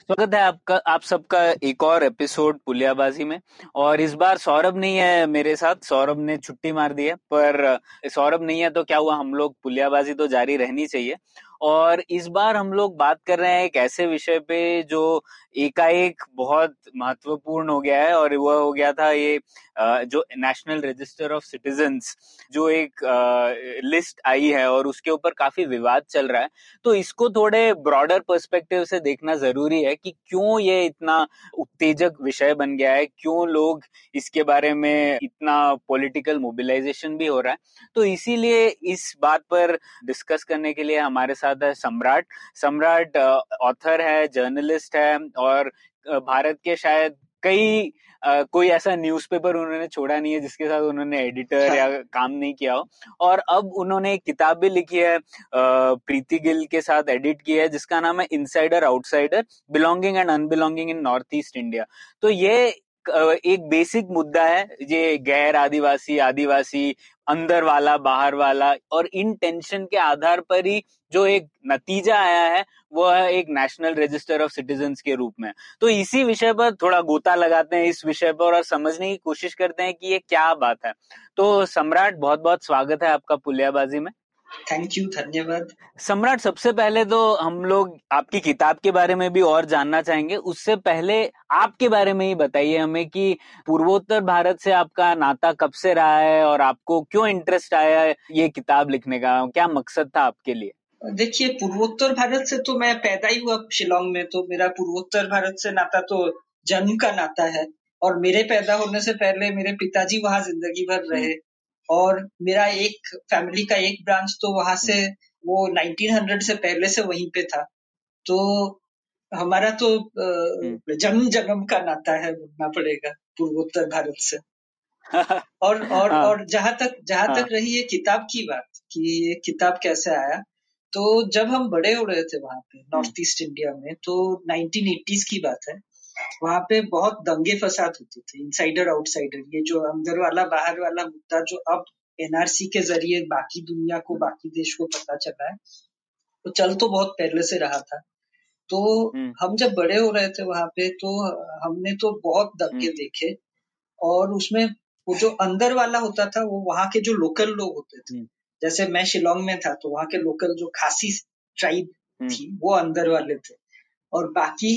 स्वागत है आपका, आप सबका एक और एपिसोड पुलियाबाजी में। और इस बार सौरभ नहीं है मेरे साथ, सौरभ ने छुट्टी मार दी है, पर सौरभ नहीं है तो क्या हुआ? हम लोग पुलियाबाजी तो जारी रहनी चाहिए। और इस बार हम लोग बात कर रहे हैं एक ऐसे विषय पे जो एकाएक बहुत महत्वपूर्ण हो गया है और वह हो गया था ये जो नेशनल रजिस्टर ऑफ़ सिटीजन्स जो एक लिस्ट आई है और उसके ऊपर काफ़ी विवाद चल रहा है। तो इसको थोड़े ब्रॉडर पर्सपेक्टिव से देखना ज़रूरी है कि क्यों ये इतना उत्तेजक विषय बन गया है, क्यों लोग इसके बारे में इतना पॉलिटिकल मोबिलाइजेशन भी हो रहा है। तो इसीलिए इस बात पर डिस्कस करने के लिए हमारे साथ है सम्राट। सम्राट ऑथर है जर्नलिस्ट है और भारत के शायद कई अ, कोई ऐसा न्यूज़पेपर उन्होंने छोड़ा नहीं है जिसके साथ उन्होंने एडिटर या काम नहीं किया हो। और अब उन्होंने एक किताब भी लिखी है प्रीति गिल के साथ एडिट की है जिसका नाम है insider outsider belonging and unbelonging in North East India तो ये एक बेसिक मुद्दा है, ये गैर आदिवासी आदिवासी, अंदर वाला, बाहर वाला, और इन टेंशन के आधार पर ही जो एक नतीजा आया है, वो है एक नेशनल रजिस्टर ऑफ़ सिटीजन्स के रूप में। तो इसी विषय पर थोड़ा गोता लगाते हैं, इस विषय पर और समझने की कोशिश करते हैं कि ये क्या बात है। तो सम्राट बहुत बहुत स्वागत है आपका पुलियाबाजी में। थैंक यू धन्यवाद। सम्राट सबसे पहले तो हम लोग आपकी किताब के बारे में भी और जानना चाहेंगे। उससे पहले आपके बारे में ही बताइए हमें कि पूर्वोत्तर भारत से आपका नाता कब से रहा है और आपको क्यों इंटरेस्ट आया है ये किताब लिखने का? क्या मकसद था आपके लिए? देखिए पूर्वोत्तर भारत से तो मैं पैदा ही हुआ शिलोंग में तो मेरा पूर्वोत्तर भारत से नाता तो जन्म का नाता है। और मेरे पैदा होने से पहले मेरे पिताजी वहाँ ज़िंदगी भर रहे। और मेरा एक फैमिली का एक ब्रांच तो वहाँ से वो 1900 से पहले से वहीं पे था। तो हमारा तो जन्म जन्म का नाता है बोलना पड़ेगा पूर्वोत्तर भारत से। और और हाँ। और जहाँ तक जहाँ हाँ। तक रही ये किताब की बात कि ये किताब कैसे आया तो जब हम बड़े हो रहे थे वहाँ पे नॉर्थ ईस्ट इंडिया में तो 1980s की बात है। वहाँ पे बहुत दंगे फसाद होते थे इनसाइडर आउटसाइडर ये जो अंदर वाला बाहर वाला मुद्दा जो अब एनआरसी के ज़रिए बाकी दुनिया को बाकी देश को पता चला है तो चल तो बहुत पहले से रहा था तो हम्म। हम जब बड़े हो रहे थे वहाँ पे तो हमने तो बहुत दंगे हम्म। देखे और उसमें वो जो अंदर वाला होता था वो वहाँ के जो लोकल लोग होते थे हम्म। जैसे मैं शिलोंग में था तो वहाँ के लोकल जो खासी ट्राइब। थी वो अंदर वाले थे और बाकी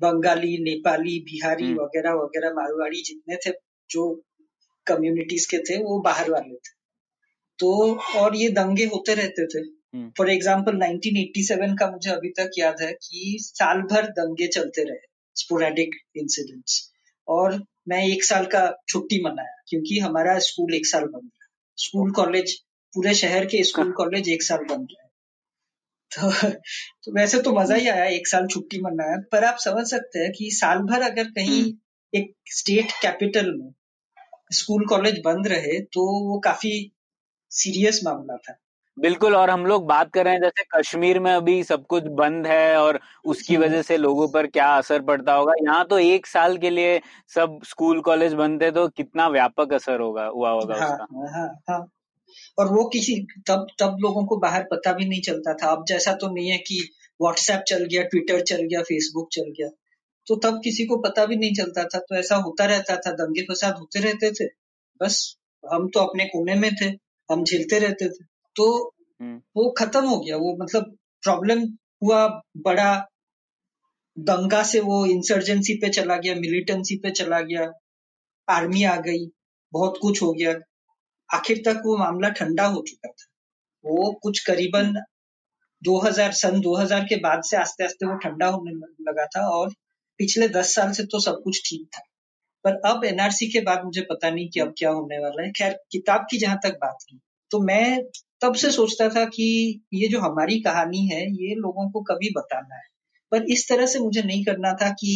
बंगाली नेपाली बिहारी हम्म। वगैरह वगैरह मारवाड़ी जितने थे जो कम्युनिटीज के थे वो बाहर वाले थे। तो और ये दंगे होते रहते थे। फॉर एग्ज़ाम्पल 1987 का मुझे अभी तक याद है कि साल भर दंगे चलते रहे स्पोरेडिक इंसिडेंट्स और मैं एक साल का छुट्टी मनाया क्योंकि हमारा स्कूल एक साल बंद रहा। स्कूल कॉलेज पूरे शहर के स्कूल कॉलेज एक साल बंद रहे। तो, तो वैसे तो मज़ा ही आया एक साल छुट्टी मनाया पर आप समझ सकते हैं कि साल भर अगर कहीं एक स्टेट कैपिटल में स्कूल कॉलेज बंद रहे तो वो काफ़ी सीरियस मामला था। बिल्कुल और हम लोग बात कर रहे हैं जैसे कश्मीर में अभी सब कुछ बंद है और उसकी हम्म। वजह से लोगों पर क्या असर पड़ता होगा? यहाँ तो एक साल के लिए सब स्कूल कॉलेज बंद थे तो कितना व्यापक असर होगा हुआ होगा हाँ उसका। हाँ हाँ। और वो किसी तब तब लोगों को बाहर पता भी नहीं चलता था। अब जैसा तो नहीं है कि व्हाट्सएप चल गया ट्विटर चल गया फेसबुक चल गया। तो तब किसी को पता भी नहीं चलता था। तो ऐसा होता रहता था। दंगे फसाद होते रहते थे। बस हम तो अपने कोने में थे। हम झेलते रहते थे। तो हम्म। वो खत्म हो गया। वो मतलब प्रॉब्लम हुआ बड़ा। दंगा से वो इंसर्जेंसी पे चला गया मिलिटेंसी पे चला गया। आर्मी आ गई। बहुत कुछ हो गया। आखिर तक वो मामला ठंडा हो चुका था। वो कुछ करीबन 2000 सन 2000 के बाद से आस्ते आस्ते वो ठंडा होने लगा था और पिछले 10 साल से तो सब कुछ ठीक था। पर अब एनआरसी के बाद मुझे पता नहीं कि अब क्या होने वाला है। खैर, किताब की जहाँ तक बात है तो मैं तब से सोचता था कि ये जो हमारी कहानी है, ये लोगों को कभी बताना है। पर इस तरह से मुझे नहीं करना था कि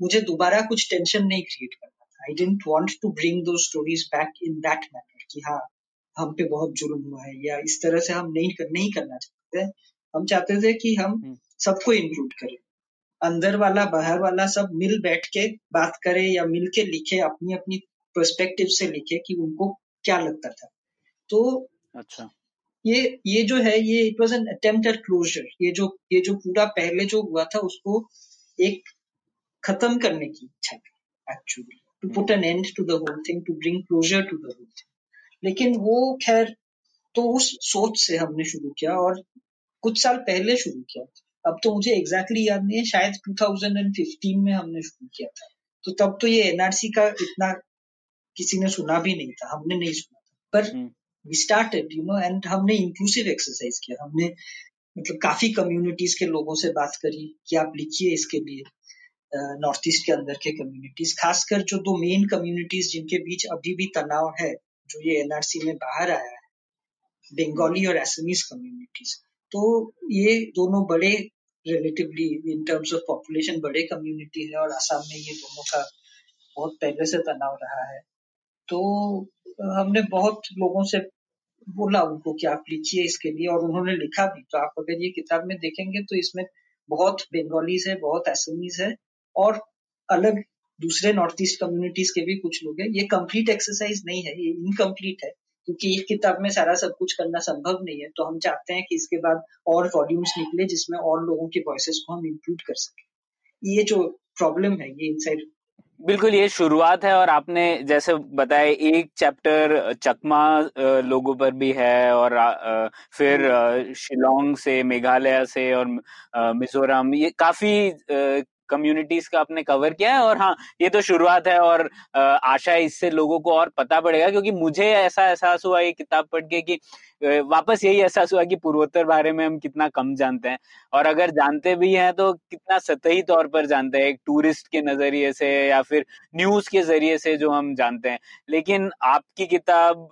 मुझे दोबारा कुछ टेंशन नहीं क्रिएट करना था। I didn't want to bring those stories back in that manner कि हाँ हम पे बहुत जुल्म हुआ है या इस तरह से हम नहीं कर, नहीं करना चाहते। हम चाहते थे कि हम हम्म। सबको इंक्लूड करें। अंदर वाला बाहर वाला सब मिल बैठ के बात करें या मिल के लिखे अपनी अपनी पर्सपेक्टिव से लिखे कि उनको क्या लगता था। तो अच्छा। ये ये जो है ये it was an attempt at closure ये जो ये जो पूरा पहले जो हुआ था उसको एक खत्म करने की इच्छा थी actually to put an end to the whole thing to bring closure to the whole thing लेकिन वो खैर तो उस सोच से हमने शुरू किया और कुछ साल पहले शुरू किया अब तो मुझे एग्जैक्टली exactly याद नहीं है शायद 2015 में हमने शुरू किया था। तो तब तो ये एनआरसी का इतना किसी ने सुना भी नहीं था हमने नहीं सुना था। पर। We started you know and हमने इंक्लूसिव एक्सरसाइज किया। हमने मतलब काफ़ी कम्युनिटीज के लोगों से बात करी कि आप लिखिए इसके लिए नॉर्थ ईस्ट के अंदर के कम्युनिटीज खासकर जो दो मेन कम्युनिटीज जिनके बीच अभी भी तनाव है जो ये एनआरसी में बाहर आया है बंगाली और एसमीज कम्युनिटीज तो ये दोनों बड़े relatively in terms of population बड़े कम्युनिटी है और आसाम में ये दोनों का बहुत पहले से तनाव रहा है। तो हमने बहुत लोगों से बोला उनको कि आप लिखिए इसके लिए और उन्होंने लिखा भी तो आप अगर ये किताब में देखेंगे तो इसमें बहुत बंगालीज है, बहुत एसमीज है और अलग दूसरे नॉर्थ ईस्ट कम्युनिटीज के भी कुछ लोग हैं। ये कंप्लीट एक्सरसाइज नहीं है ये इनकम्प्लीट है। क्योंकि एक किताब में सारा सब कुछ करना संभव नहीं है। तो हम चाहते हैं कि इसके बाद और वॉल्यूम्स निकले जिसमें और लोगों की वॉइसेस को हम इंक्लूड कर सके। ये जो प्रॉब्लम है ये इनसाइड बिल्कुल ये शुरुआत है और आपने जैसे बताया एक चैप्टर चकमा लोगों पर भी है और फिर हम्म। शिलोंग से मेघालय से और मिजोरम। ये काफ़ी कम्युनिटीज का आपने कवर किया है? और हाँ ये तो शुरुआत है और आशा है इससे लोगों को और पता पड़ेगा, क्योंकि मुझे ऐसा एहसास हुआ ये किताब पढ़ के कि वापस यही एहसास हुआ कि पूर्वोत्तर बारे में हम कितना कम जानते हैं। और अगर जानते भी हैं तो कितना सतही तौर पर जानते हैं एक टूरिस्ट के नज़रिए से या फिर न्यूज़ के ज़रिए से जो हम जानते हैं। लेकिन आपकी किताब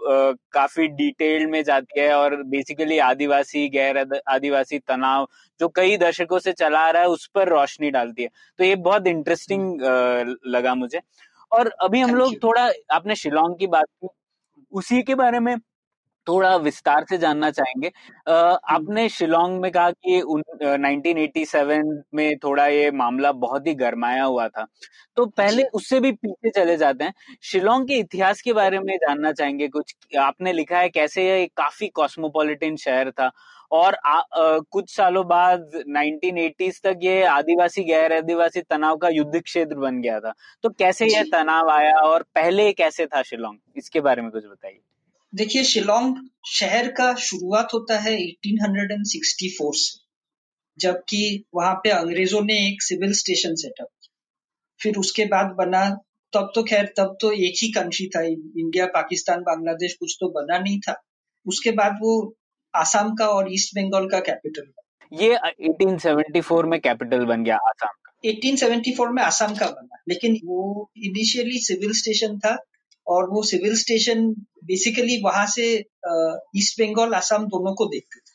काफ़ी डिटेल में जाती है और बेसिकली आदिवासी गैर आदिवासी तनाव जो कई दशकों से चला आ रहा है उस पर रोशनी डालती है। तो ये बहुत इंटरेस्टिंग लगा मुझे। और अभी हम लोग थोड़ा आपने शिलोंग की बात की उसी के बारे में थोड़ा विस्तार से जानना चाहेंगे। आपने शिलोंग में कहा कि उन, 1987 में थोड़ा ये मामला बहुत ही गरमाया हुआ था। तो पहले उससे भी पीछे चले जाते हैं। शिलोंग के इतिहास के बारे में जानना चाहेंगे कुछ? आपने लिखा है कैसे ये काफ़ी कॉस्मोपॉलिटन शहर था और आ, आ, कुछ सालों बाद 1980s तक ये आदिवासी गैर आदिवासी तनाव का युद्ध क्षेत्र बन गया था। तो कैसे यह तनाव आया और पहले कैसे था शिलोंग? इसके बारे में कुछ बताइए। देखिए शिलोंग शहर का शुरुआत होता है 1864 से जबकि वहाँ पे अंग्रेज़ों ने एक सिविल स्टेशन सेटअप फिर उसके बाद बना तब तो खैर तब तो एक ही कंट्री था इंडिया पाकिस्तान बांग्लादेश कुछ तो बना नहीं था। उसके बाद वो आसाम का और ईस्ट बंगाल का कैपिटल ये 1874 में कैपिटल बन गया आसाम का। 1874 में आसाम का बना लेकिन वो इनिशियली सिविल स्टेशन था और वो सिविल स्टेशन बेसिकली वहाँ से ईस्ट बंगाल आसाम दोनों को देखते थे।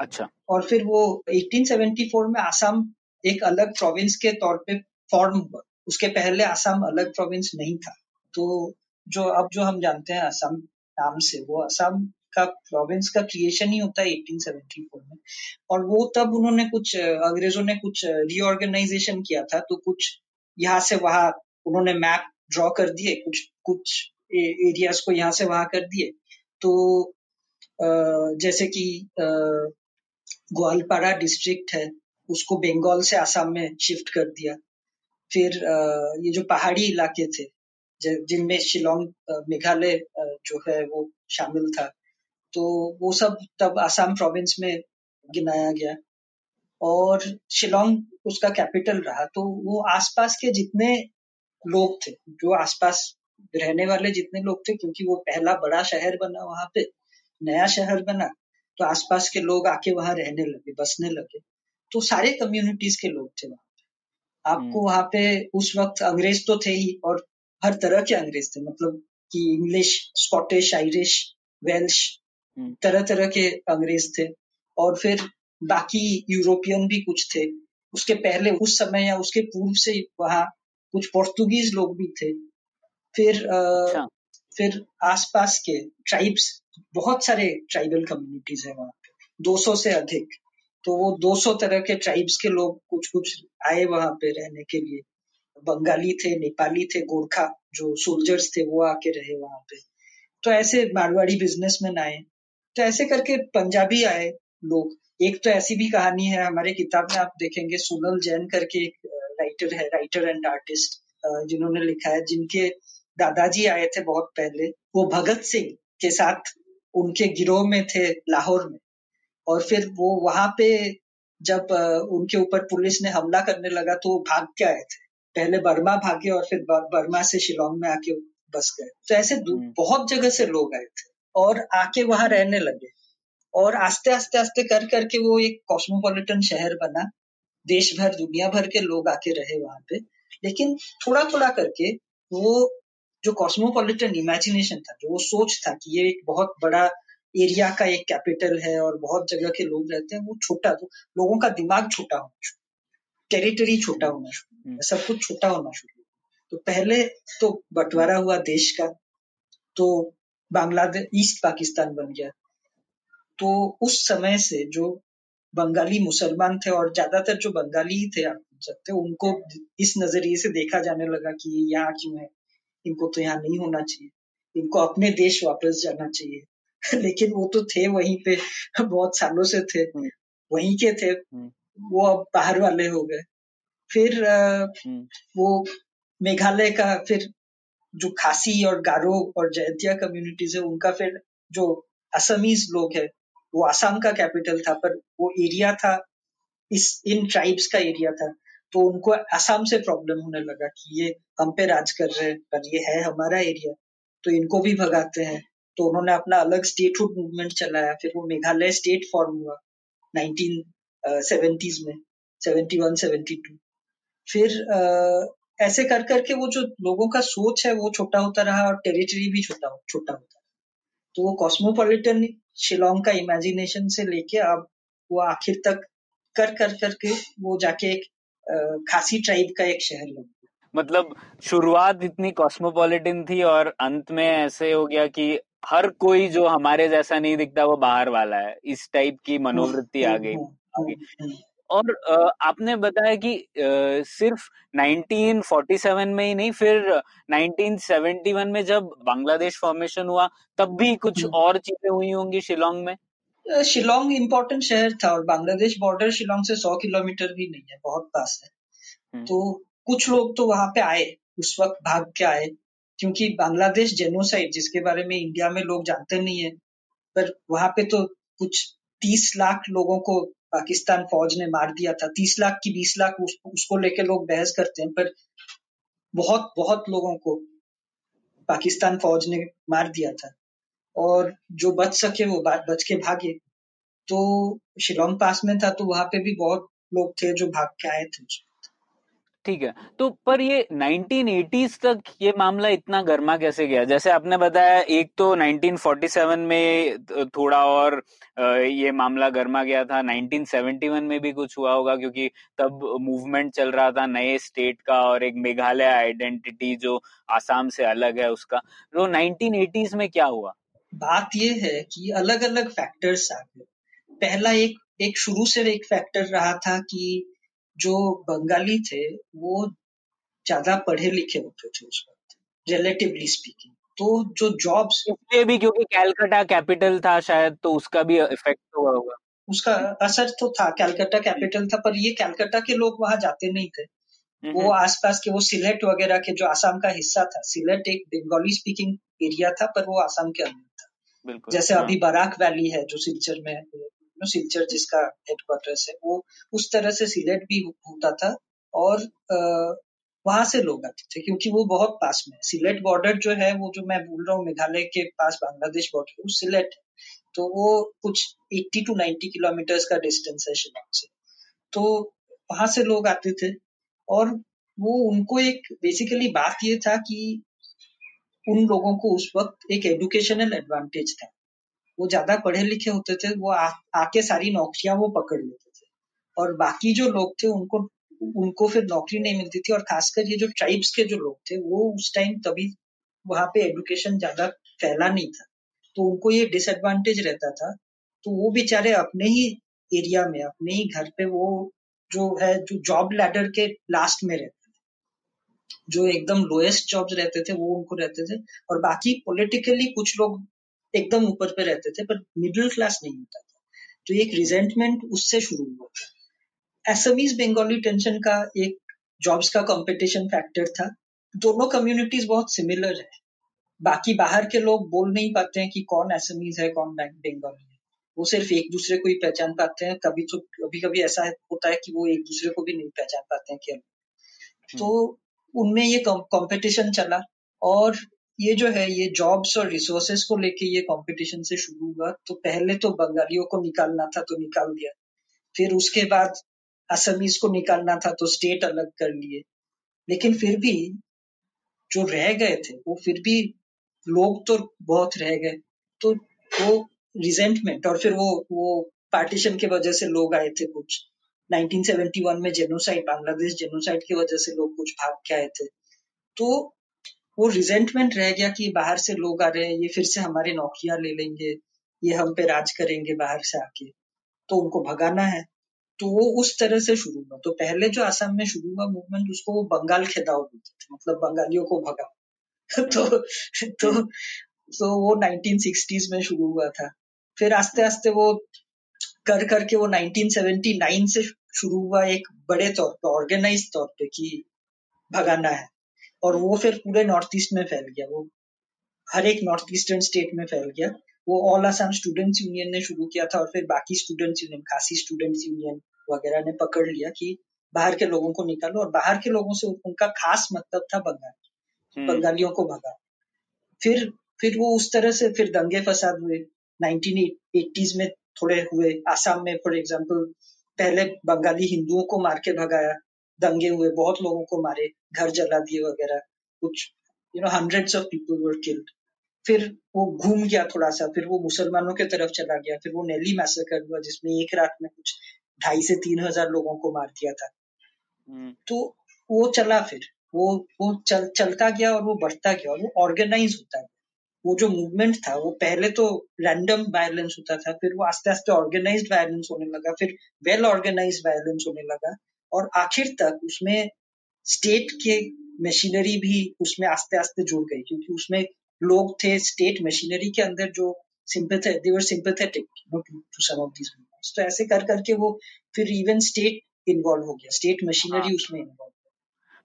अच्छा। और फिर वो 1874 में आसाम एक अलग प्रोविंस के तौर पे फॉर्म हुआ। उसके पहले आसाम अलग प्रोविंस नहीं था। तो जो अब जो हम जानते हैं आसाम नाम से वो आसाम का प्रोविंस का क्रिएशन ही होता है 1874 में। और वो तब उन्होंने कुछ अंग्रेज़ों ने कुछ रीऑर्गेनाइजेशन किया था। तो कुछ यहाँ से वहाँ उन्होंने मैप ड्रॉ कर दिए कुछ कुछ एरियाज़ को यहाँ से वहाँ कर दिए। तो जैसे कि ग्वालपाड़ा डिस्ट्रिक्ट है, उसको बंगाल से आसाम में शिफ्ट कर दिया। फिर ये जो पहाड़ी इलाके थे जिनमें शिलोंग मेघालय जो है वो शामिल था तो वो सब तब आसाम प्रोविंस में गिनाया गया। और शिलोंग उसका कैपिटल रहा तो वो आसपास के जितने लोग थे, जो आसपास रहने वाले जितने लोग थे क्योंकि वो पहला बड़ा शहर बना वहाँ पे नया शहर बना तो आसपास के लोग आके वहाँ रहने लगे बसने लगे। तो सारे कम्युनिटीज के लोग थे वहाँ पे। आपको हम्म। वहाँ पे उस वक्त अंग्रेज़ तो थे ही और हर तरह के अंग्रेज़ थे मतलब कि इंग्लिश स्कॉटिश आयरिश वेल्श हम्म। तरह तरह के अंग्रेज़ थे। और फिर बाकी यूरोपियन भी कुछ थे। उसके पहले उस समय या उसके पूर्व से वहाँ कुछ पोर्तुगीज लोग भी थे। फिर अ, अच्छा। फिर आसपास के ट्राइब्स बहुत सारे ट्राइबल कम्युनिटीज है वहाँ पे। 200 से अधिक। तो वो 200 तरह के ट्राइब्स के लोग कुछ कुछ आए वहाँ पे रहने के लिए। बंगाली थे नेपाली थे गोरखा जो सोल्जर्स थे वो आके रहे वहाँ पे। तो ऐसे मारवाड़ी बिजनेसमैन आए। तो ऐसे करके पंजाबी आए लोग। एक तो ऐसी भी कहानी है हमारे किताब में आप देखेंगे सोनल जैन करके एक राइटर है राइटर एंड आर्टिस्ट जिन्होंने लिखा है जिनके दादाजी आए थे बहुत पहले। वो भगत सिंह के साथ उनके गिरोह में थे लाहौर में। और फिर वो वहाँ पे जब उनके ऊपर पुलिस ने हमला करने लगा तो वो भाग के आए थे। पहले बर्मा भागे और फिर बर्मा से शिलोंग में आके बस गए। तो ऐसे हम्म। बहुत जगह से लोग आए थे और आके वहाँ रहने लगे। और आस्ते आस्ते आस्ते कर करके वो एक कॉस्मोपॉलिटन शहर बना। देश भर दुनिया भर के लोग आके रहे वहाँ पे। लेकिन थोड़ा थोड़ा करके वो जो कॉस्मोपॉलिटन इमेजिनेशन था जो वो सोच था कि ये एक बहुत बड़ा एरिया का एक कैपिटल है और बहुत जगह के लोग रहते हैं वो छोटा तो लोगों का दिमाग छोटा होना शुरू टेरिटरी छोटा होना शुरू हम्म। सब कुछ छोटा होना शुरू। तो पहले तो बंटवारा हुआ देश का तो बांग्लादेश ईस्ट पाकिस्तान बन गया। तो उस समय से जो बंगाली मुसलमान थे और ज़्यादातर जो बंगाली थे आप सकते उनको इस नज़रिए से देखा जाने लगा कि यहाँ क्यों है। इनको तो यहाँ नहीं होना चाहिए इनको अपने देश वापस जाना चाहिए लेकिन वो तो थे वहीं पे बहुत सालों से थे हम्म। वहीं के थे हम्म। वो अब बाहर वाले हो गए फिर हम्म। वो मेघालय का फिर जो खासी और गारो और जयंतिया कम्युनिटीज है उनका फिर जो असमीज लोग है वो आसाम का कैपिटल था पर वो एरिया था इस इन ट्राइब्स का एरिया था तो उनको असम से प्रॉब्लम होने लगा कि ये हम पे राज कर रहे हैं पर ये है हमारा एरिया तो इनको भी भगाते हैं। तो उन्होंने अपना अलग स्टेटहुड मूवमेंट चलाया फिर वो मेघालय स्टेट फॉर्म हुआ 1970s में 71 72 फिर अ, ऐसे कर करके वो जो लोगों का सोच है वो छोटा होता रहा और टेरिटरी भी छोटा छोटा होता रहा। तो वो कॉस्मोपॉलिटन शिलोंग का इमेजिनेशन से लेके अब वो आखिर तक कर कर करके वो जाके एक खासी ट्राइब का एक शहर गया मतलब शुरुआत इतनी कॉस्मोपॉलिटन थी और अंत में ऐसे हो गया कि हर कोई जो हमारे जैसा नहीं दिखता वो बाहर वाला है। इस टाइप की मनोवृत्ति आ गई और आपने बताया कि सिर्फ़ 1947 में ही नहीं फिर 1971 में जब बांग्लादेश फॉर्मेशन हुआ तब भी कुछ हम्म। और चीज़ें हुई होंगी शिलोंग में? शिलोंग इम्पोर्टेंट शहर था और बांग्लादेश बॉर्डर शिलोंग से सौ किलोमीटर भी नहीं है बहुत पास है। हम्म। तो कुछ लोग तो वहाँ पे आए उस वक्त भाग के आए क्योंकि बांग्लादेश जेनोसाइड जिसके बारे में इंडिया में लोग जानते नहीं है पर वहाँ पे तो कुछ तीस लाख लोगों को पाकिस्तान फौज ने मार दिया था। तीस लाख की बीस लाख उस, उसको लेके लोग बहस करते हैं पर बहुत बहुत लोगों को पाकिस्तान फौज ने मार दिया था। और जो बच सके वो बच के भागे। तो शिलोंग पास में था तो वहाँ पे भी बहुत लोग थे जो भाग के आए थे। ठीक है। तो पर ये 1980s तक ये मामला इतना गर्मा कैसे गया? जैसे आपने बताया, एक तो 1947 में थोड़ा और ये मामला गर्मा गया था। 1971 में भी कुछ हुआ होगा क्योंकि तब मूवमेंट चल रहा था नए स्टेट का और एक मेघालय आइडेंटिटी जो आसाम से अलग है उसका। तो 1980s में क्या हुआ? बात ये है कि अलग अलग फैक्टर्स आ गए। पहला एक एक शुरू से एक फैक्टर रहा था कि जो बंगाली थे वो ज़्यादा पढ़े लिखे होते थे उस वक्त रिलेटिवली स्पीकिंग तो जो जॉब्स इसलिए भी क्योंकि कैलकाटा कैपिटल था शायद तो उसका भी इफ़ेक्ट हुआ होगा। उसका असर तो था कैलकाटा कैपिटल था पर ये कैलकाटा के लोग वहाँ जाते नहीं थे। वो आसपास के वो सिलेट वगैरह के जो आसाम का हिस्सा था सिलेट एक बंगाली स्पीकिंग एरिया था पर वो आसाम के अंदर बिल्कुल जैसे हाँ, अभी बराक वैली है जो सिलचर में you सिलचर जिसका हेडक्वार्टर्स है वो उस तरह से सिलेट भी होता था और वहाँ से लोग आते थे क्योंकि वो बहुत पास में है। सिलेट बॉर्डर जो है वो जो मैं बोल रहा हूँ मेघालय के पास बांग्लादेश बॉर्डर वो सिलेट तो वो कुछ 80 टू 90 किलोमीटर का डिस्टेंस है शिलोंग से। तो वहाँ से लोग आते थे और वो उनको एक बेसिकली बात ये था कि उन लोगों को उस वक्त एक एजुकेशनल एडवांटेज था। वो ज़्यादा पढ़े लिखे होते थे वो आ, आके सारी नौकरियाँ वो पकड़ लेते थे। और बाकी जो लोग थे उनको उनको फिर नौकरी नहीं मिलती थी और खासकर ये जो ट्राइब्स के जो लोग थे वो उस टाइम तभी वहाँ पे एजुकेशन ज़्यादा फैला नहीं था। तो उनको ये डिसएडवांटेज रहता था। तो वो बेचारे अपने ही एरिया में अपने ही घर पे वो जो है जो जॉब लैडर के लास्ट में रहते जो एकदम लोएस्ट जॉब्स रहते थे वो उनको रहते थे। और बाकी पॉलिटिकली कुछ लोग एकदम ऊपर पे रहते थे पर मिडिल क्लास नहीं होता था। तो एक रिजेंटमेंट उससे शुरू हुआ था। एसएमईज बंगाली टेंशन का एक जॉब्स का कंपटीशन फैक्टर था। दोनों कम्युनिटीज बहुत सिमिलर है। बाकी बाहर के लोग बोल नहीं पाते हैं कि कौन एसएमईज है कौन बंगाली है। वो सिर्फ़ एक दूसरे को ही पहचान पाते हैं। कभी तो कभी कभी ऐसा होता है कि वो एक दूसरे को भी नहीं पहचान पाते हैं क्या तो उनमें ये कंपटीशन चला। और ये जो है, ये जॉब्स और रिसोर्सेस को लेके ये कंपटीशन से शुरू हुआ। तो पहले तो बंगालियों को निकालना था तो निकाल दिया। फिर उसके बाद असमीज को निकालना था तो स्टेट अलग कर लिए। लेकिन फिर भी जो रह गए थे, वो फिर भी लोग तो बहुत रह गए। तो वो रिजेंटमेंट और फिर वो वो पार्टीशन की वजह से लोग आए थे कुछ। 1971 में जेनोसाइड बांग्लादेश जेनोसाइड की वजह से लोग कुछ भाग के आए थे। तो वो रिजेंटमेंट रह गया कि बाहर से लोग आ रहे हैं, ये फिर से हमारी नौकरियाँ ले लेंगे, ये हम पे राज करेंगे बाहर से आके। तो उनको भगाना है। तो वो उस तरह से शुरू हुआ। तो पहले जो असम में शुरू हुआ मूवमेंट उसको वो बंगाल खेदाव बोलते थे मतलब बंगालियों को भगा। तो तो तो वो 1960s में शुरू हुआ था। फिर आस्ते आस्ते वो कर करके वो 1979 से शुरू हुआ एक बड़े तौर पर ऑर्गेनाइज तौर पे कि भगाना है। और वो फिर पूरे नॉर्थ ईस्ट में फैल गया। वो हर एक नॉर्थ ईस्टर्न स्टेट में फैल गया। वो ऑल आसाम स्टूडेंट्स यूनियन ने शुरू किया था और फिर बाकी students union Khasi students union वगैरह ने पकड़ लिया कि बाहर के लोगों को निकालो और बाहर के लोगों से उनका खास मतलब था बंगाल। हम्म। बंगालियों को भगा। फिर फिर वो उस तरह से फिर दंगे फसाद हुए। 1980s में थोड़े हुए। आसाम में फॉर एग्ज़ाम्पल पहले बंगाली हिंदुओं को मार के भगाया दंगे हुए बहुत लोगों को मारे घर जला दिए वगैरह कुछ you know hundreds of people were killed फिर वो घूम गया थोड़ा सा फिर वो मुसलमानों के तरफ़ चला गया फिर वो नेली मैसेकर हुआ जिसमें एक रात में कुछ ढाई से तीन हज़ार लोगों को मार दिया था। हम्म। तो वो चला फिर वो वो चल चलता गया और वो बढ़ता गया और वो ऑर्गेनाइज होता गया। वो जो मूवमेंट था वो पहले तो रैंडम वायलेंस होता था फिर वो आस्ते आस्ते ऑर्गेनाइज वायलेंस होने लगा फिर वेल ऑर्गेनाइज वायलेंस होने लगा और आखिर तक उसमें स्टेट के मशीनरी भी उसमें आस्ते आस्ते जुड़ गई क्योंकि उसमें लोग थे स्टेट मशीनरी के अंदर जो sympathetic to some of these तो ऐसे कर करके वो फिर इवन स्टेट इन्वॉल्व हो गया स्टेट मशीनरी हाँ। उसमें इन्वॉल्व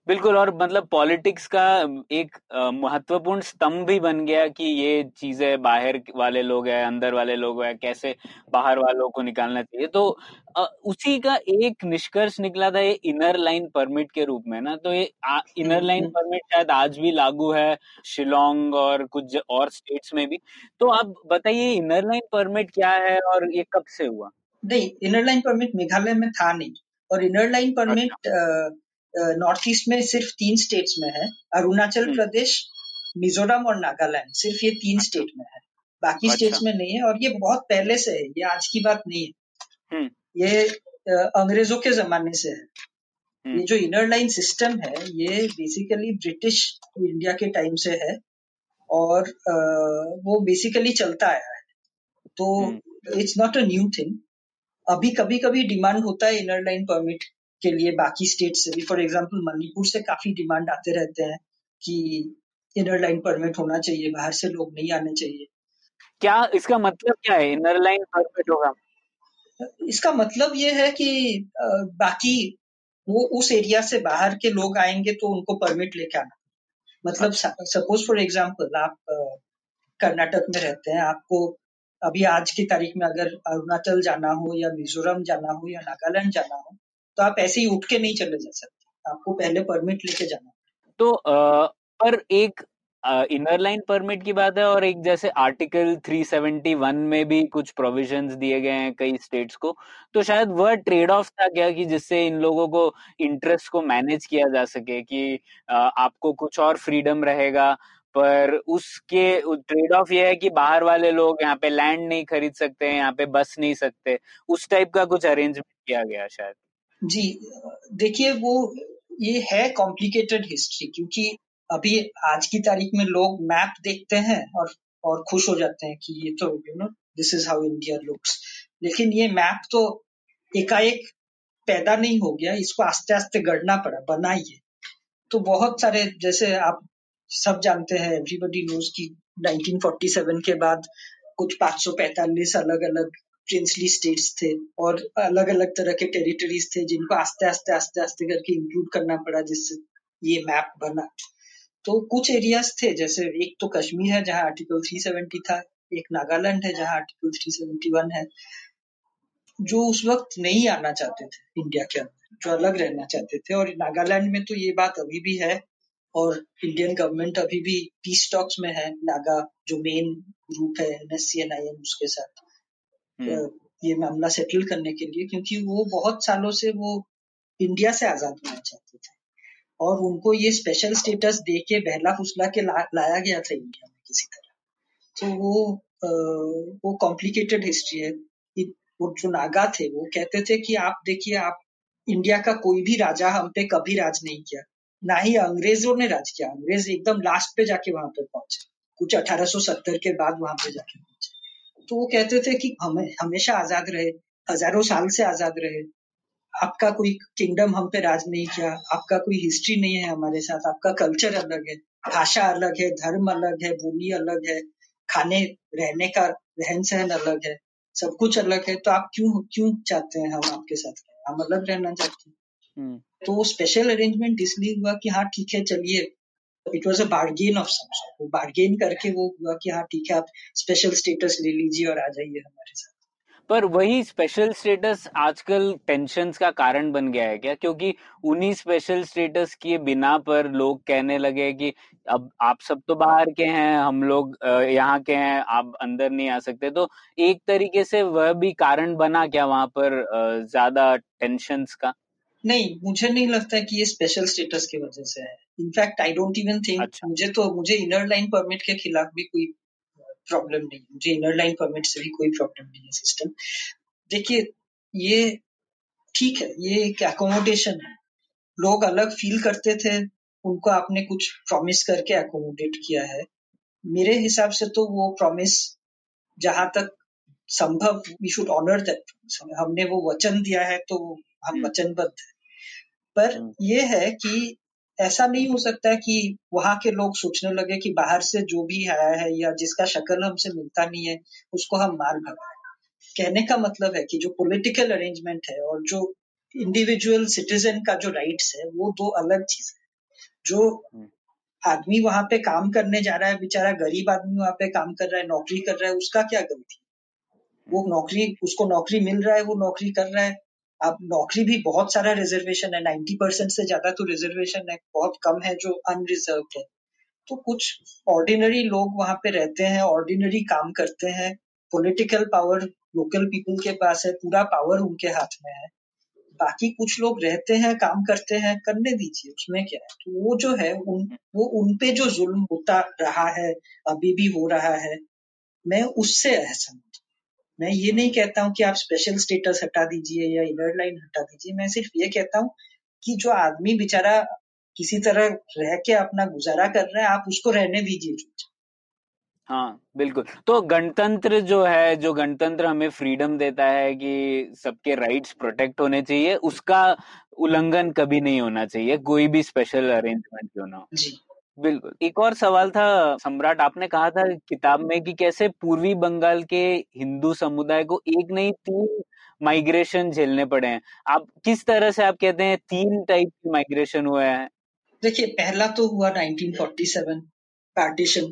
बिल्कुल और मतलब पॉलिटिक्स का एक महत्वपूर्ण स्तंभ भी बन गया कि ये चीज़ें बाहर वाले लोग हैं अंदर वाले लोग हैं कैसे बाहर वालों को निकालना चाहिए। तो आ, उसी का एक निष्कर्ष निकला था ये इनर लाइन परमिट के रूप में ना तो ये इनर लाइन परमिट शायद आज भी लागू है शिलोंग और कुछ और स्टेट्स में भी। तो आप बताइए इनर लाइन परमिट क्या है और ये कब से हुआ? नहीं इनर लाइन परमिट मेघालय में था नहीं और inner line permit North East में सिर्फ़ तीन स्टेट्स में है अरुणाचल हम्म। प्रदेश मिजोरम और नागालैंड सिर्फ़ ये तीन स्टेट। में है बाकी अच्छा। स्टेट्स में नहीं है और ये बहुत पहले से है ये आज की बात नहीं है हम्म। ये अंग्रेज़ों के जमाने से है हम्म। ये जो इनर लाइन सिस्टम है ये बेसिकली ब्रिटिश इंडिया के टाइम से है और वो बेसिकली चलता आया है तो it's not a new thing अभी कभी कभी डिमांड होता है इनर लाइन परमिट के लिए बाकी स्टेट से भी फॉर एग्ज़ाम्पल मणिपुर से काफ़ी डिमांड आते रहते हैं कि इनर लाइन परमिट होना चाहिए बाहर से लोग नहीं आने चाहिए। क्या इसका मतलब क्या है? इनर लाइन परमिट होगा? इसका मतलब ये है कि बाकी वो उस एरिया से बाहर के लोग आएँगे तो उनको परमिट लेके आना। मतलब सपोज़ फॉर एग्ज़ाम्पल आप कर्नाटक में रहते हैं आपको अभी आज की तारीख में अगर अरुणाचल जाना हो या मिजोरम जाना हो या नागालैंड जाना हो तो आप ऐसे ही उठ के नहीं चले जा सकते। आपको पहले परमिट लेके जाना तो आ, पर एक इनर लाइन परमिट की बात है और एक जैसे आर्टिकल 371 में भी कुछ प्रोविजंस दिए गए हैं कई स्टेट्स को तो शायद वह ट्रेड ऑफ़ था क्या कि जिससे इन लोगों को इंटरेस्ट को मैनेज किया जा सके कि आपको कुछ और फ्रीडम रहेगा पर उसके ट्रेड ऑफ़ ये है कि बाहर वाले लोग यहाँ पे लैंड नहीं खरीद सकते हैं यहाँ पे बस नहीं सकते उस टाइप का कुछ अरेंजमेंट किया गया शायद। जी, देखिए वो, ये है कॉम्प्लिकेटेड हिस्ट्री क्योंकि अभी आज की तारीख में लोग मैप देखते हैं और और खुश हो जाते हैं कि ये तो you know this is how India looks लेकिन ये मैप तो एकाएक पैदा नहीं हो गया, इसको आस्ते आस्ते गढ़ना पड़ा, बनाइए। तो बहुत सारे, जैसे आप सब जानते हैं एवरीबडी नोज़ की 1947 के बाद कुछ 545 अलग अलग प्रिंसली स्टेट्स थे और अलग अलग तरह के टेरिटरीज थे जिनको आस्ते आस्ते आस्ते आस्ते करके इंक्लूड करना पड़ा जिससे ये मैप बना तो कुछ एरियाज़ थे, जैसे एक तो कश्मीर है, जहाँ आर्टिकल 370 था, एक नागालैंड है, जहाँ आर्टिकल 371 है, जो उस वक्त नहीं आना चाहते थे इंडिया के अंदर, जो अलग रहना चाहते थे और नागालैंड में तो ये बात अभी भी है और इंडियन गवर्नमेंट अभी भी पीस टॉक्स में है, नागा जो मेन ग्रुप है एनएससी एनआईएम उसके साथ। ये मामला सेटल करने के लिए क्योंकि वो बहुत सालों से वो इंडिया से आज़ाद होना चाहते थे। और उनको ये स्पेशल स्टेटस दे के बहला फुसला के ला, लाया गया था इंडिया में किसी तरह। तो वो आ, वो कॉम्प्लिकेटेड हिस्ट्री है। वो जो नागा थे वो कहते थे कि आप देखिए आप इंडिया का कोई भी राजा हम पे कभी राज नहीं किया। ना ही अंग्रेज़ों ने राज किया। अंग्रेज़ एकदम लास्ट पे जाके वहाँ पे पहुँचे। कुछ 1870 के बाद वहाँ पे जाके। पहुँचे तो वो कहते थे कि हमें हमेशा आज़ाद रहे हज़ारों साल से आज़ाद रहे। आपका कोई किंगडम हम पे राज नहीं किया आपका कोई हिस्ट्री नहीं है हमारे साथ आपका कल्चर अलग है भाषा अलग है धर्म अलग है बोली अलग है खाने रहने का रहन सहन अलग है सब कुछ अलग है तो आप क्यों क्यों चाहते हैं हम आपके साथ हम अलग रहना चाहते हैं। हम्म। तो स्पेशल अरेंजमेंट इसलिए हुआ कि हाँ ठीक है चलिए it was a bargain of some sort वो बार्गेन करके वो हुआ कि हाँ ठीक है, आप स्पेशल स्टेटस ले लीजिए और आ जाइए हमारे साथ। पर वही स्पेशल स्टेटस आजकल टेंशन का कारण बन गया है क्या? क्योंकि उन्हीं स्पेशल स्टेटस के बिना पर लोग कहने लगे कि अब आप सब तो बाहर के हैं, हम लोग यहाँ के हैं, आप अंदर नहीं आ सकते। तो एक तरीके से वह भी कारण बना क्या वहाँ पर ज़्यादा टेंशन का? नहीं मुझे नहीं लगता है कि ये स्पेशल स्टेटस की वजह से है। In fact I don't even think मुझे तो मुझे इनर लाइन परमिट के खिलाफ भी कोई प्रॉब्लम नहीं। मुझे इनर लाइन परमिट से भी कोई प्रॉब्लम नहीं है सिस्टम देखिए ये ठीक है ये एक एकोमोडेशन है। लोग अलग फील करते थे उनको आपने कुछ प्रॉमिस करके एकोमोडेट किया है। मेरे हिसाब से तो वो प्रॉमिस जहाँ तक संभव वी शुड ऑनर दैट हमने वो वचन दिया है तो हम हम्म। वचनबद्ध है। पर हम्म। ये है कि ऐसा नहीं हो सकता कि वहाँ के लोग सोचने लगे कि बाहर से जो भी आया है या जिसका शक्ल हमसे मिलता नहीं है उसको हम मार भगाए कहने का मतलब है कि जो पॉलिटिकल अरेंजमेंट है और जो इंडिविजुअल सिटीजन का जो राइट्स है वो दो अलग चीज़ है जो हम्म। आदमी वहाँ पे काम करने जा रहा है बेचारा गरीब आदमी वहाँ पे काम कर रहा है नौकरी कर रहा है उसका क्या गलती वो हम्म। नौकरी उसको नौकरी मिल रहा है वो नौकरी कर रहा है अब नौकरी भी बहुत सारा रिजर्वेशन है नाइन्टी परसेंट से ज़्यादा तो रिजर्वेशन है, बहुत कम है जो अनरिजर्व है। तो कुछ ऑर्डिनरी लोग वहाँ पे रहते हैं ऑर्डिनरी काम करते हैं पॉलिटिकल पावर लोकल पीपल के पास है, पूरा पावर उनके हाथ में है। बाकी कुछ लोग रहते हैं, काम करते हैं, करने दीजिए, उसमें क्या है? तो वो जो है, उन, वो उन पे जो जुल्म होता रहा है, अभी भी हो रहा है, मैं उससे असहमत मैं ये नहीं कहता हूँ कि आप स्पेशल स्टेटस हटा दीजिए या इनर लाइन हटा दीजिए। मैं सिर्फ़ ये कहता हूँ कि जो आदमी बेचारा किसी तरह रह के अपना गुजारा कर रहा है आप उसको रहने दीजिए हाँ बिल्कुल। तो गणतंत्र जो है जो गणतंत्र हमें फ्रीडम देता है कि सबके राइट्स प्रोटेक्ट होने चाहिए उसका उल्लंघन कभी नहीं होना चाहिए कोई भी स्पेशल अरेंजमेंट क्यों ना जी। बिल्कुल। एक और सवाल था सम्राट आपने कहा था किताब में कि कैसे पूर्वी बंगाल के हिंदू समुदाय को एक नहीं तीन माइग्रेशन झेलने पड़े हैं। आप किस तरह से आप कहते हैं तीन टाइप की माइग्रेशन हुआ है? देखिए पहला तो हुआ 1947 पार्टीशन।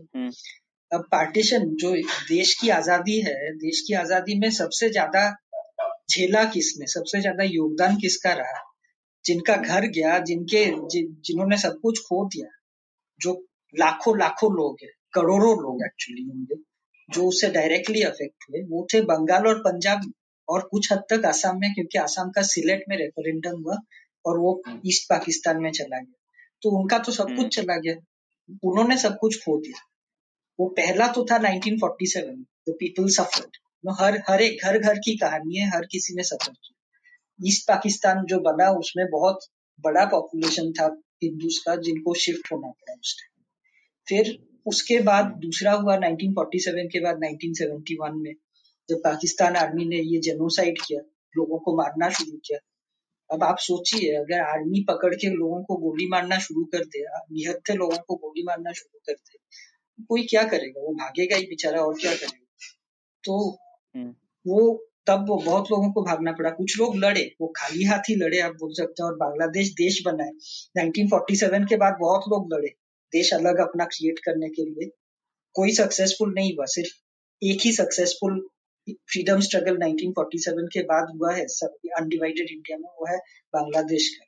अब पार्टीशन जो देश की आज़ादी है देश की आज़ादी में सबसे ज़्यादा झेला किसने सबसे ज़्यादा योगदान किसका रहा? जिनका घर गया जिनके जि, जिन्होंने सब कुछ खो दिया। जो लाखों लाखों लोग हैं करोड़ों लोग एक्चुअली होंगे जो उससे डायरेक्टली अफेक्ट हुए वो थे बंगाल और पंजाब और कुछ हद तक आसाम में क्योंकि आसाम का सिलेट में रेफरेंडम हुआ और वो ईस्ट पाकिस्तान में चला गया। तो उनका तो सब कुछ हम्म। चला गया। उन्होंने सब कुछ खो दिया। वो पहला तो था 1947 द पीपल सफर्ड हर हर एक घर घर की कहानी है हर किसी ने सफ़र किया। ईस्ट पाकिस्तान जो बना उसमें बहुत बड़ा पॉपुलेशन था। हिंदूज का जिनको शिफ्ट होना पड़ा उस टाइम फिर उसके बाद दूसरा हुआ 1947 के बाद 1971 में जब पाकिस्तान आर्मी ने ये जेनोसाइड किया लोगों को मारना शुरू किया। अब आप सोचिए अगर आर्मी पकड़ के लोगों को गोली मारना शुरू कर दे निहत्थे लोगों को गोली मारना शुरू कर दे कोई क्या करेगा? वो भागेगा ही बेचारा और क्या करेगा? तो हम्म। वो तब वो बहुत लोगों को भागना पड़ा। कुछ लोग लड़े वो खाली हाथ ही लड़े आप बोल सकते हैं और बांग्लादेश देश बनाए 1947 के बाद बहुत लोग लड़े देश अलग अपना क्रिएट करने के लिए। कोई सक्सेसफुल नहीं हुआ सिर्फ़ एक ही सक्सेसफुल फ्रीडम स्ट्रगल 1947 के बाद हुआ है सब अनडिवाइडेड इंडिया में वो है बांग्लादेश का।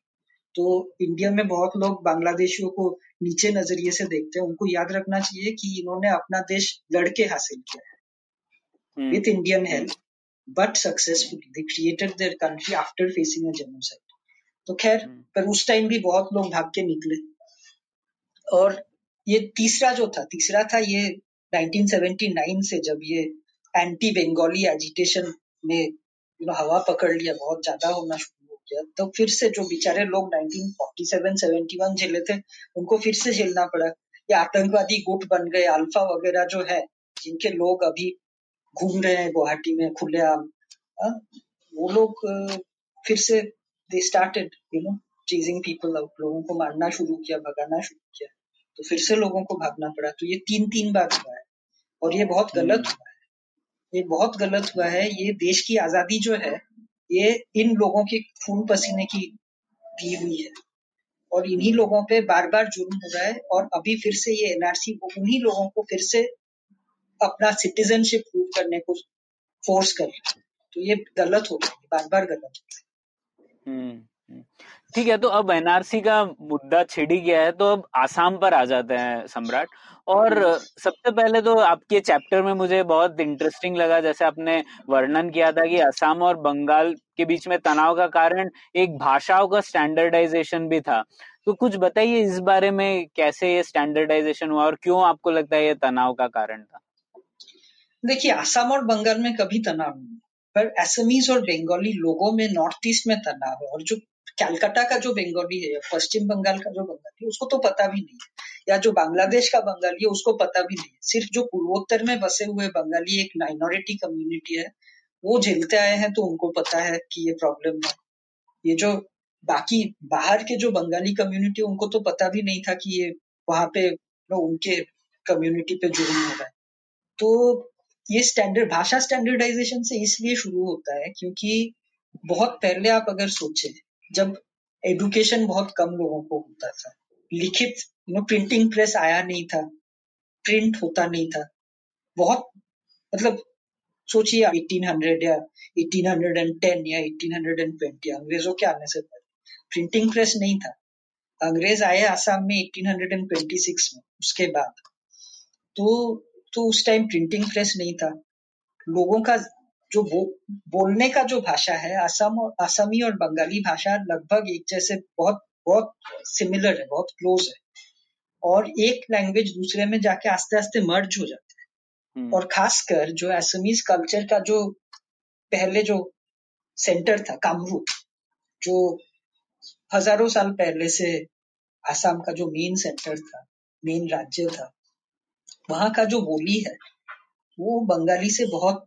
तो इंडिया में बहुत लोग बांग्लादेशियों को नीचे नज़रिए से देखते हैं। उनको याद रखना चाहिए कि इन्होंने अपना देश लड़के हासिल किया है। With Indian help but successfully they created their country after facing a genocide तो खैर हम्म। पर उस टाइम भी बहुत लोग भाग के निकले। और ये तीसरा जो था तीसरा था ये 1979 से जब ये एंटी बंगाली एजिटेशन ने you know, हवा पकड़ लिया बहुत ज़्यादा होना शुरू हो गया तो फिर से जो बेचारे लोग 1947 71 झेले थे उनको फिर से झेलना पड़ा। ये आतंकवादी गुट बन गए अल्फ़ा वगैरह जो है जिनके लोग अभी घूम रहे हैं गुवाहाटी में खुलेआम। वो लोग फिर से they started you know chasing people out लोगों को मारना शुरू किया भगाना शुरू किया। तो फिर से लोगों को भागना पड़ा। तो ये तीन तीन बार हुआ है। और ये बहुत गलत हुआ है। ये बहुत गलत हुआ है। ये देश की आज़ादी जो है ये इन लोगों के खून पसीने की दी हुई है। और इन्हीं लोगों पे बार बार जुर्म हो रहा है। और अभी फिर से ये एनआरसी उन्हीं लोगों को फिर से अपना सिटीजनशिप प्रूव करने को फोर्स कर रहा है। तो ये गलत हो रहा है बार बार गलत हो रहा है हम्म, हम्म। ठीक है तो अब एनआरसी का मुद्दा छिड़ी गया है तो अब आसाम पर आ जाते हैं सम्राट। और सबसे पहले तो आपके चैप्टर में मुझे बहुत इंटरेस्टिंग लगा जैसे आपने वर्णन किया था कि आसाम और बंगाल के बीच में तनाव का कारण एक भाषाओं का स्टैंडर्डाइजेशन भी था। तो कुछ बताइए इस बारे में कैसे ये स्टैंडर्डाइजेशन हुआ और क्यों आपको लगता है ये तनाव का कारण था? देखिए, असम और बंगाल में कभी तनाव नहीं पर असमीज और बंगाली लोगों में नॉर्थ ईस्ट में तनाव है, और जो कैलकाटा का जो बंगाली है, पश्चिम बंगाल का जो बंगाली है, उसको तो पता भी नहीं है, या जो बांग्लादेश का बंगाली है, उसको पता भी नहीं है। सिर्फ़ जो पूर्वोत्तर में बसे हुए बंगाली एक माइनॉरिटी कम्युनिटी है, वो झेलते आए हैं तो उनको पता है कि ये प्रॉब्लम है। ये जो बाकी, बाहर के जो बंगाली कम्युनिटी उनको तो पता भी नहीं था कि ये वहाँ पे उनके कम्युनिटी पे जुर्म हो रहा है। तो ये स्टैंडर्ड भाषा स्टैंडर्डाइजेशन से इसलिए शुरू होता है क्योंकि बहुत पहले आप अगर सोचे, जब एडुकेशन बहुत कम लोगों को होता था, लिखित नो प्रिंटिंग प्रेस आया नहीं था प्रिंट होता नहीं था, बहुत मतलब सोचिए 1800 या 1810 या 1820 अंग्रेज़ों के आने से पहले प्रिंटिंग प्रेस नहीं था। अंग्रेज़ आए आसाम में 1826 में, उसके बाद। तो तो उस टाइम प्रिंटिंग प्रेस नहीं था। लोगों का जो बो, बोलने का जो भाषा है असम और असमी और बंगाली भाषा लगभग एक जैसे बहुत बहुत सिमिलर है बहुत क्लोज है। और एक लैंग्वेज दूसरे में जाके आस्ते आस्ते मर्ज हो जाता है। हम्म, और खासकर जो असमीज कल्चर का जो पहले जो सेंटर था कामरूप जो हज़ारों साल पहले से आसाम का जो मेन सेंटर था मेन राज्य था वहाँ का जो बोली है, वो बंगाली से बहुत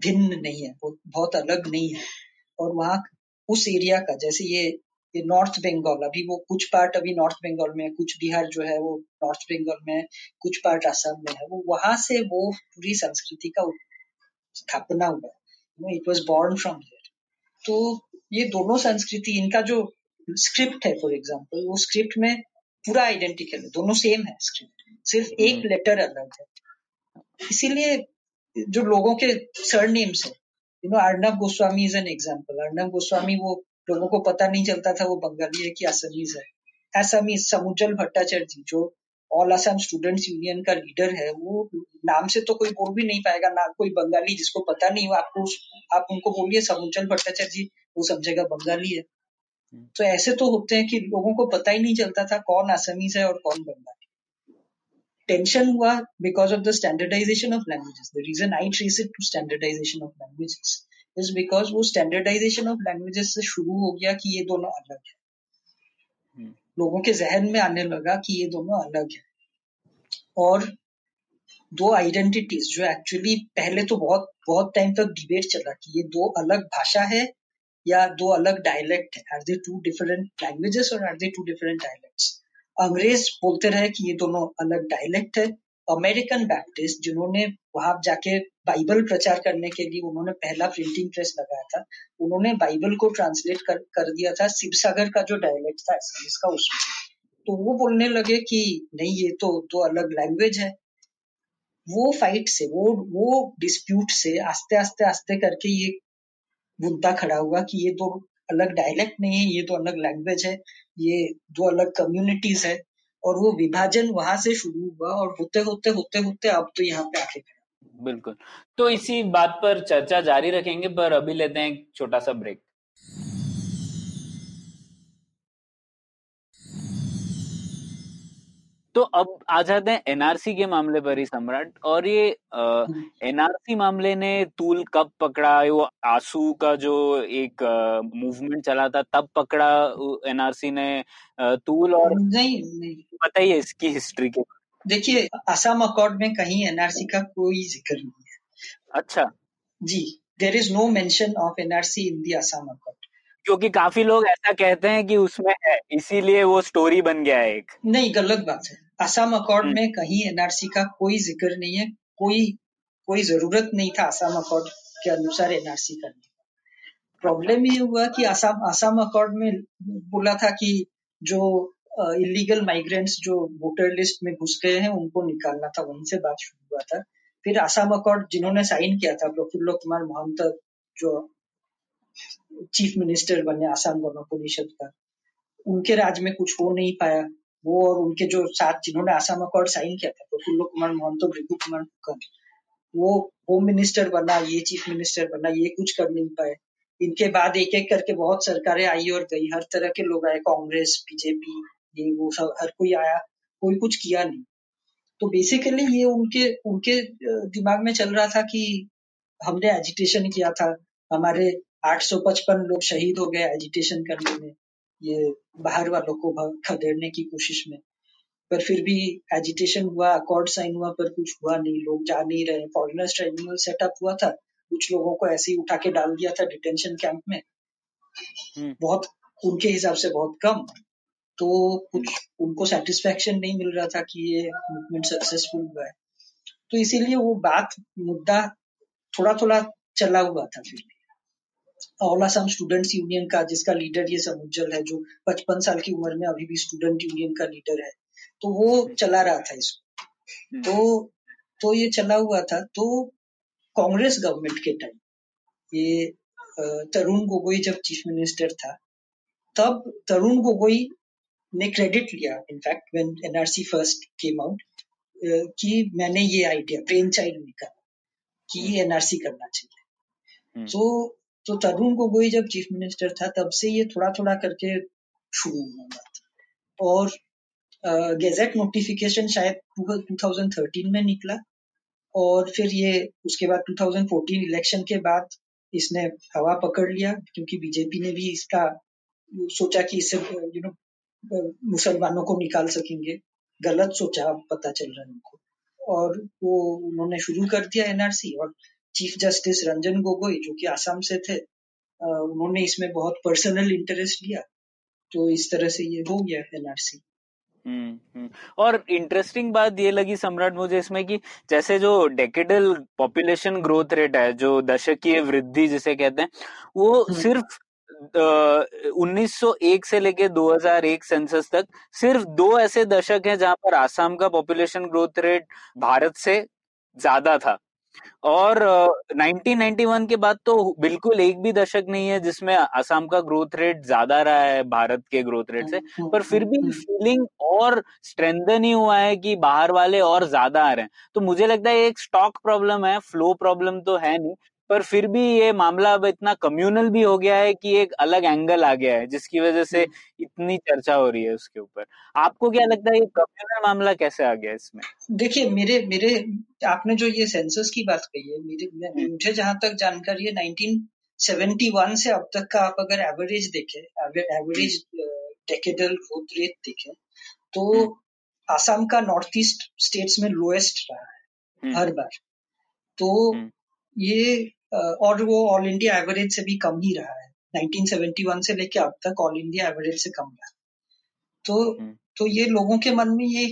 भिन्न नहीं है, वो बहुत अलग नहीं है। और वहाँ उस एरिया का, जैसे ये ये नॉर्थ बंगाल अभी वो कुछ पार्ट अभी नॉर्थ बंगाल में है कुछ बिहार जो है वो नॉर्थ बंगाल में है कुछ पार्ट असम में है, वो वहाँ से वो पूरी संस्कृति का स्थापना हुआ है। It was born from there तो ये दोनों संस्कृति, इनका जो स्क्रिप्ट है फॉर एग्ज़ाम्पल वो स्क्रिप्ट में पूरा आइडेंटिकल है दोनों सेम है स्क्रिप्ट सिर्फ़ एक हम्म। लेटर अलग है। इसीलिए जो लोगों के सरनेम्स है you know Arnab Goswami is an example Arnab Goswami वो लोगों को पता नहीं चलता था वो बंगाली है कि असमीज है। असमीज समुज्जल भट्टाचार्य जी जो ऑल असम स्टूडेंट्स यूनियन का लीडर है वो नाम से तो कोई बोल भी नहीं पाएगा ना कोई बंगाली जिसको पता नहीं हो आपको आप उनको बोलिए समुज्जल भट्टाचार्य जी वो समझेगा बंगाली है। तो ऐसे तो होते हैं कि लोगों को पता ही नहीं चलता था कौन असमीज है और कौन बंगाली टेंशन हुआ because of the standardization of languages the reason I trace it to standardization of languages is because वो स्टैंडर्डाइजेशन ऑफ़ लैंग्वेजेस से शुरू हो गया कि ये दोनों अलग है. हम्म। लोगों के जहन में आने लगा कि ये दोनों अलग है. और दो आइडेंटिटीज जो एक्चुअली पहले तो बहुत बहुत टाइम तक डिबेट चला कि ये दो अलग भाषा है या दो अलग डायलेक्ट है are they two different languages और are they two different dialects अंग्रेज़ बोलते रहे कि ये दोनों अलग डायलेक्ट है। अमेरिकन बैप्टिस्ट जिन्होंने वहाँ जाके बाइबल प्रचार करने के लिए उन्होंने पहला प्रिंटिंग प्रेस लगाया था उन्होंने बाइबल को ट्रांसलेट कर, कर दिया था शिवसागर का जो डायलेक्ट था इसका उसमें तो वो बोलने लगे कि नहीं ये तो दो अलग लैंग्वेज है। वो फाइट से वो वो डिस्प्यूट से आस्ते आस्ते आस्ते करके ये मुद्दा खड़ा हुआ कि ये दो अलग डायलेक्ट नहीं है, ये तो अलग लैंग्वेज है, ये दो अलग कम्युनिटीज है। और वो विभाजन वहाँ से शुरू हुआ और होते होते होते होते अब तो यहाँ पे आखिर बिल्कुल। तो इसी बात पर चर्चा जारी रखेंगे, पर अभी लेते हैं एक छोटा सा ब्रेक तो अब आ जाते हैं एनआरसी के मामले पर ही सम्राट। और ये एनआरसी मामले ने तूल कब पकड़ा? वो आँसू का जो एक मूवमेंट चला था तब पकड़ा एनआरसी ने तूल? और नहीं नहीं। बताइए इसकी हिस्ट्री के देखिए असम अकॉर्ड में कहीं एनआरसी का कोई ज़िक्र नहीं है। अच्छा। जी there is no mention of NRC in the Assam accord क्योंकि काफ़ी लोग ऐसा कहते हैं कि उसमें है इसीलिए वो स्टोरी बन गया है एक। नहीं गलत बात है। असम अकॉर्ड हम्म। में कहीं एनआरसी का कोई ज़िक्र नहीं है कोई कोई ज़रूरत नहीं था असम अकॉर्ड के अनुसार एनआरसी करने प्रॉब्लम ये हुआ कि असम असम अकॉर्ड में बोला था कि जो इलीगल माइग्रेंट्स जो वोटर लिस्ट में घुस गए हैं उनको निकालना था वहीं से बात शुरू हुआ था। फिर असम अकॉर्ड जिन्होंने साइन किया था प्रफुल्ल कुमार महंत जो चीफ मिनिस्टर बने आसाम गण परिषद का उनके राज में कुछ हो नहीं पाया। वो और उनके जो साथ जिन्होंने आसाम अकॉर्ड साइन किया था, प्रफुल्ल कुमार महंतो भृगु कुमार फुकन वो होम मिनिस्टर बना, ये चीफ मिनिस्टर बना, ये कुछ कर नहीं पाए। इनके बाद एक एक करके बहुत सरकारें आई और गई। हर तरह के लोग आए, कांग्रेस, बीजेपी, ये वो सब, हर कोई आया, कोई कुछ किया नहीं। तो बेसिकली ये उनके उनके दिमाग में चल रहा था कि हमने एजिटेशन किया था। हमारे 855 लोग शहीद हो गए एजिटेशन करने में। ये बाहर वालों को खदेड़ने की कोशिश में। पर फिर भी एजिटेशन हुआ अकॉर्ड साइन हुआ पर कुछ हुआ नहीं। लोग जा नहीं रहे। फॉरनर्स ट्राइब्यूनल सेटअप हुआ था। कुछ लोगों को ऐसे ही उठा के डाल दिया था डिटेंशन कैंप में। हम्म। बहुत उनके हिसाब से बहुत कम। तो कुछ उनको सेटिस्फेक्शन नहीं मिल रहा था कि ये मूवमेंट सक्सेसफुल हुआ है। तो इसीलिए वो बात मुद्दा थोड़ा थोड़ा चला हुआ था फिर भी। ऑल असम स्टूडेंट्स यूनियन का जिसका लीडर ये समुज्जल है जो पचपन साल की उम्र में अभी भी स्टूडेंट यूनियन का लीडर है तो वो चला रहा था इसको हम्म। तो तो ये चला हुआ था तो कांग्रेस गवर्नमेंट के टाइम ये तरुण गोगोई जब चीफ मिनिस्टर था तब तरुण गोगोई ने क्रेडिट लिया in fact when NRC first came out कि मैंने ये आइडिया प्रेम चाइल्ड ने कहा कि एनआरसी करना चाहिए हम्म। तो तो तरुण गोगोई जब चीफ मिनिस्टर था, तब से ये थोड़ा थोड़ा करके शुरू हुआ और गेजेट नोटिफिकेशन शायद 2013 में निकला और फिर ये उसके बाद 2014 इलेक्शन के बाद इसने हवा पकड़ लिया क्योंकि बीजेपी ने भी इसका सोचा कि इससे यू नो मुसलमानों को निकाल सकेंगे। गलत सोचा पता चल रहा है उनको। और वो उन्होंने शुरू कर दिया एनआरसी और चीफ जस्टिस रंजन गोगोई जो कि आसाम से थे उन्होंने इसमें बहुत पर्सनल इंटरेस्ट लिया तो इस तरह से ये हो गया एनआरसी हम्म, हम्म। और इंटरेस्टिंग बात ये लगी सम्राट मुझे इसमें कि जैसे जो डेकेडल पॉपुलेशन ग्रोथ रेट है जो दशकीय वृद्धि जिसे कहते हैं वो हम्म। सिर्फ़ उन्नीस सौ एक से लेके 2001 सेंसस तक सिर्फ़ दो ऐसे दशक हैं जहाँ पर आसाम का पॉपुलेशन ग्रोथ रेट भारत से ज़्यादा था और 1991 के बाद तो बिल्कुल एक भी दशक नहीं है जिसमें असम का ग्रोथ रेट ज़्यादा रहा है भारत के ग्रोथ रेट से हम्म, पर फिर भी फीलिंग हम्म। और स्ट्रेंथन ही हुआ है कि बाहर वाले और ज़्यादा आ रहे हैं तो मुझे लगता है एक स्टॉक प्रॉब्लम है फ्लो प्रॉब्लम तो है नहीं पर फिर भी ये मामला अब इतना कम्युनल भी हो गया है कि एक अलग एंगल आ गया है जिसकी वजह से हम्म। इतनी चर्चा हो रही है उसके ऊपर आपको क्या लगता है ये कम्युनल मामला कैसे आ गया इसमें देखिए मेरे मेरे आपने जो ये सेंसस की बात कही है मेरे हम्म। मुझे जहाँ तक जानकारी है 1971 से अब तक का आप अगर एवरेज देखें एवरेज डेकेडल ग्रोथ रेट देखें तो हम्म। आसाम का नॉर्थ ईस्ट स्टेट्स में लोएस्ट रहा है हर बार तो। ये और वो ऑल इंडिया एवरेज से भी कम ही रहा है। 1971 से लेके अब तक ऑल इंडिया एवरेज से कम रहा। है तो हम्म। तो ये लोगों के मन में ये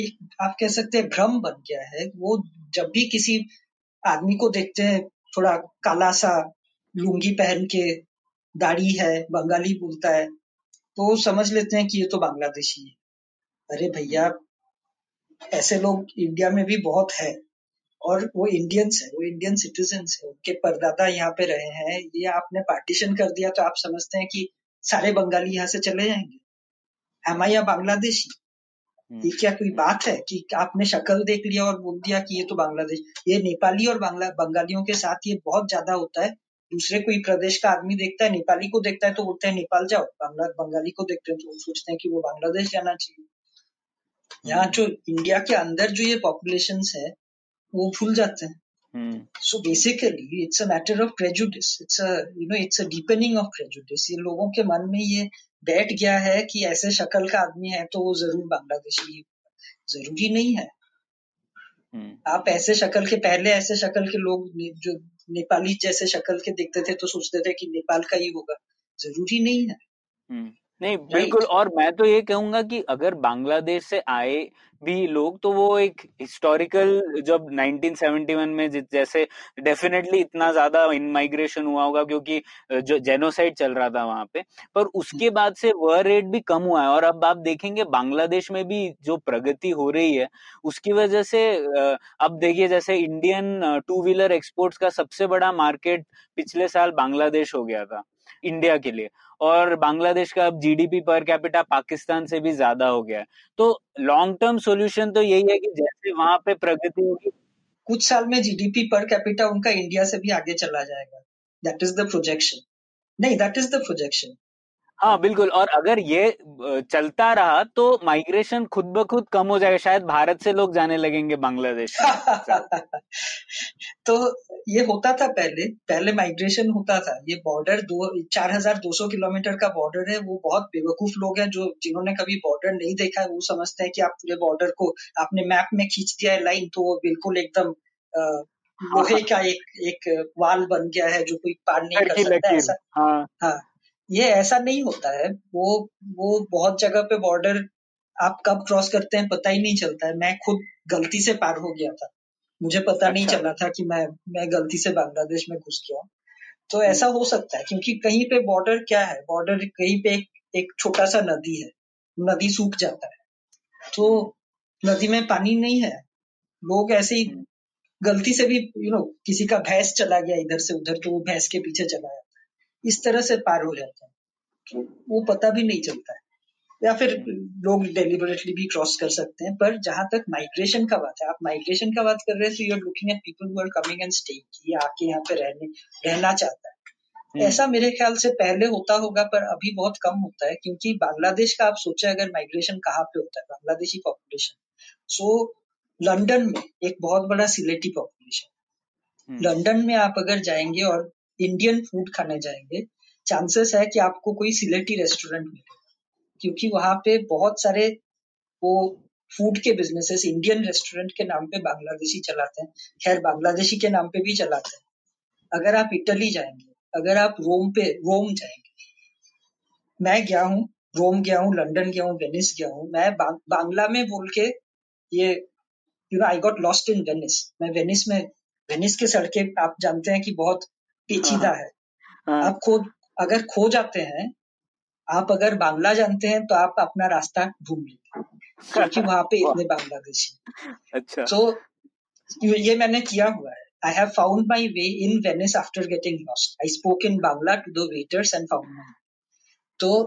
एक आप कह सकते हैं भ्रम बन गया है। वो जब भी किसी आदमी को देखते हैं थोड़ा काला सा लुंगी पहन के दाढ़ी है बंगाली बोलता है तो समझ लेते हैं कि ये तो बांग्लादेशी है। अरे भैया ऐसे लोग इंडिया में भी बहुत है। और वो इंडियंस है वो इंडियन सिटीजन है उनके परदादा यहाँ पे रहे हैं। ये आपने पार्टीशन कर दिया तो आप समझते हैं कि सारे बंगाली यहाँ से चले जाएँगे। हम या बांग्लादेशी ये क्या कोई बात है कि आपने शक्ल देख लिया और बोल दिया कि ये तो बांग्लादेश ये नेपाली और बांग्ला बंगालियों के साथ ये बहुत ज़्यादा होता है। दूसरे कोई प्रदेश का आदमी देखता है नेपाली को देखता है तो बोलते हैं नेपाल जाओ। बांग्ला बंगाली को देखते हैं तो वो सोचते हैं कि वो बांग्लादेश जाना चाहिए। यहाँ जो इंडिया के अंदर जो ये पॉपुलेशन है वो भूल जाते हैं So basically, it's a matter of prejudice. It's a you know it's a deepening of prejudice. ये लोगों के मन में ये बैठ गया है कि ऐसे शक्ल का आदमी है तो वो ज़रूर बांग्लादेशी ज़रूरी नहीं है हम्म, आप ऐसे शक्ल के पहले ऐसे शक्ल के लोग ने- जो नेपाली जैसे शक्ल के देखते थे तो सोचते थे कि नेपाल का ही होगा ज़रूरी नहीं है हम्म। नहीं बिल्कुल और मैं तो ये कहूँगा कि अगर बांग्लादेश से आए भी लोग तो वो एक हिस्टोरिकल जब 1971 में जैसे डेफिनेटली इतना ज़्यादा इन माइग्रेशन हुआ होगा क्योंकि जो जेनोसाइड चल रहा था वहाँ पे पर उसके बाद से वह रेट भी कम हुआ है और अब आप देखेंगे बांग्लादेश में भी जो प्रगति हो रही है उसकी वजह से अब देखिए जैसे इंडियन टू व्हीलर एक्सपोर्ट्स का सबसे बड़ा मार्केट पिछले साल बांग्लादेश हो गया था इंडिया के लिए। और बांग्लादेश का अब जीडीपी पर कैपिटा पाकिस्तान से भी ज़्यादा हो गया तो लॉन्ग टर्म सोल्यूशन तो यही है कि जैसे वहाँ पे प्रगति होगी। कुछ साल में जीडीपी पर कैपिटा उनका इंडिया से भी आगे चला जाएगा। दैट इज़ द प्रोजेक्शन नहीं दैट इज़ द प्रोजेक्शन हाँ बिल्कुल और अगर ये अ, चलता रहा तो माइग्रेशन खुद ब खुद कम हो जाएगा शायद भारत से लोग जाने लगेंगे बांग्लादेश में। तो ये होता था पहले पहले माइग्रेशन होता था ये बॉर्डर दो चार हज़ार दो सौ किलोमीटर का बॉर्डर है वो बहुत बेवकूफ़ लोग हैं जो जिन्होंने कभी बॉर्डर नहीं देखा है वो समझते हैं कि आप पूरे बॉर्डर को आपने मैप में खींच दिया है लाइन तो वो बिल्कुल एकदम अ, लोहे का एक एक वाल बन गया है जो कोई पार नहीं कर लकीर सकता लकीर ऐसा। हाँ। हाँ। ये ऐसा नहीं होता है। वो वो बहुत जगह पे बॉर्डर आप कब क्रॉस करते हैं पता ही नहीं चलता है। मैं खुद गलती से पार हो गया था। मुझे पता अच्छा। नहीं। चला था कि मैं मैं गलती से बांग्लादेश में घुस गया तो ऐसा हो सकता है क्योंकि कहीं पे बॉर्डर क्या है? बॉर्डर कहीं पे एक, एक छोटा सा नदी है। नदी सूख जाता है। तो नदी में पानी नहीं है। लोग ऐसे ही हम्म। गलती से भी यू you नो know, किसी का भैंस चला गया इधर से उधर तो वो भैंस के पीछे चला है इस तरह से पार हो जाता है। तो वो पता भी नहीं चलता है। या फिर लोग डेलिबरेटली भी क्रॉस कर सकते हैं पर जहाँ तक माइग्रेशन का बात है आप माइग्रेशन का बात कर रहे हैं तो you are looking at people who are coming and staying ये आके यहाँ पे रहने रहना चाहता है। हम्म। ऐसा मेरे ख्याल से पहले होता होगा पर अभी बहुत कम होता है क्योंकि बांग्लादेश का आप सोचे अगर माइग्रेशन कहाँ पे होता है बांग्लादेशी पॉपुलेशन सो लंदन में एक बहुत बड़ा सिलेटी पॉपुलेशन हम्म, लंदन में आप अगर जाएँगे और इंडियन फ़ूड खाने जाएँगे चांसेस है कि आपको कोई सिलेटी रेस्टोरेंट मिले। क्योंकि वहाँ पे बहुत सारे वो फ़ूड के बिजनेसेस इंडियन रेस्टोरेंट के नाम पे बांग्लादेशी चलाते हैं। खैर बांग्लादेशी के नाम पे भी चलाते हैं। अगर आप इटली जाएँगे अगर आप रोम पे रोम जाएँगे मैं गया हूँ रोम गया हूँ लंदन गया हूँ वेनिस गया हूँ मैं बांग, बांग्ला में बोल के ये you know I got lost in Venice मैं वेनिस में वेनिस के सड़कें आप जानते हैं कि बहुत पेचीदा है। हाँ, आप खो अगर खो जाते हैं आप अगर बांग्ला जानते हैं तो आप अपना रास्ता ढूंढ लेंगे क्योंकि वहाँ पे इतने बांग्लादेशी अच्छा। तो ये ये मैंने किया हुआ है। I have found my way in Venice after getting lost I spoke in Bangla to the waiters and found my तो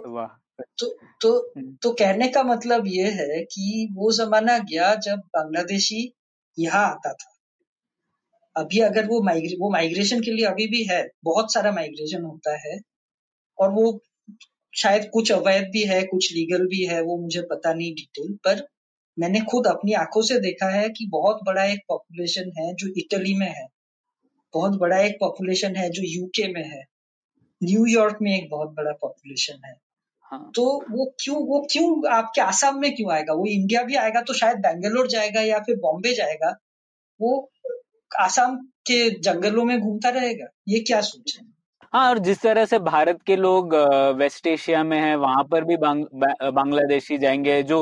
तो तो हम्म। तो कहने का मतलब ये है कि वो जमाना गया जब बांग्लादेशी यहाँ आता था। अभी अगर वो माइग्रे वो माइग्रेशन के लिए अभी भी है बहुत सारा माइग्रेशन होता है और वो शायद कुछ अवैध भी है कुछ लीगल भी है वो मुझे पता नहीं डिटेल पर मैंने खुद अपनी आँखों से देखा है कि बहुत बड़ा एक पॉपुलेशन है जो इटली में है बहुत बड़ा एक पॉपुलेशन है जो यूके में है न्यूयॉर्क में एक बहुत बड़ा पॉपुलेशन है। हाँ। तो वो क्यों वो क्यों आपके आसाम में क्यों आएगा? वो इंडिया भी आएगा तो शायद बेंगलोर जाएगा या फिर बॉम्बे जाएगा वो आसाम के जंगलों में घूमता रहेगा? ये क्या सोच है? हाँ और जिस तरह से भारत के लोग वेस्ट एशिया में हैं वहाँ पर भी बांग, बा- बांग्लादेशी जाएँगे जो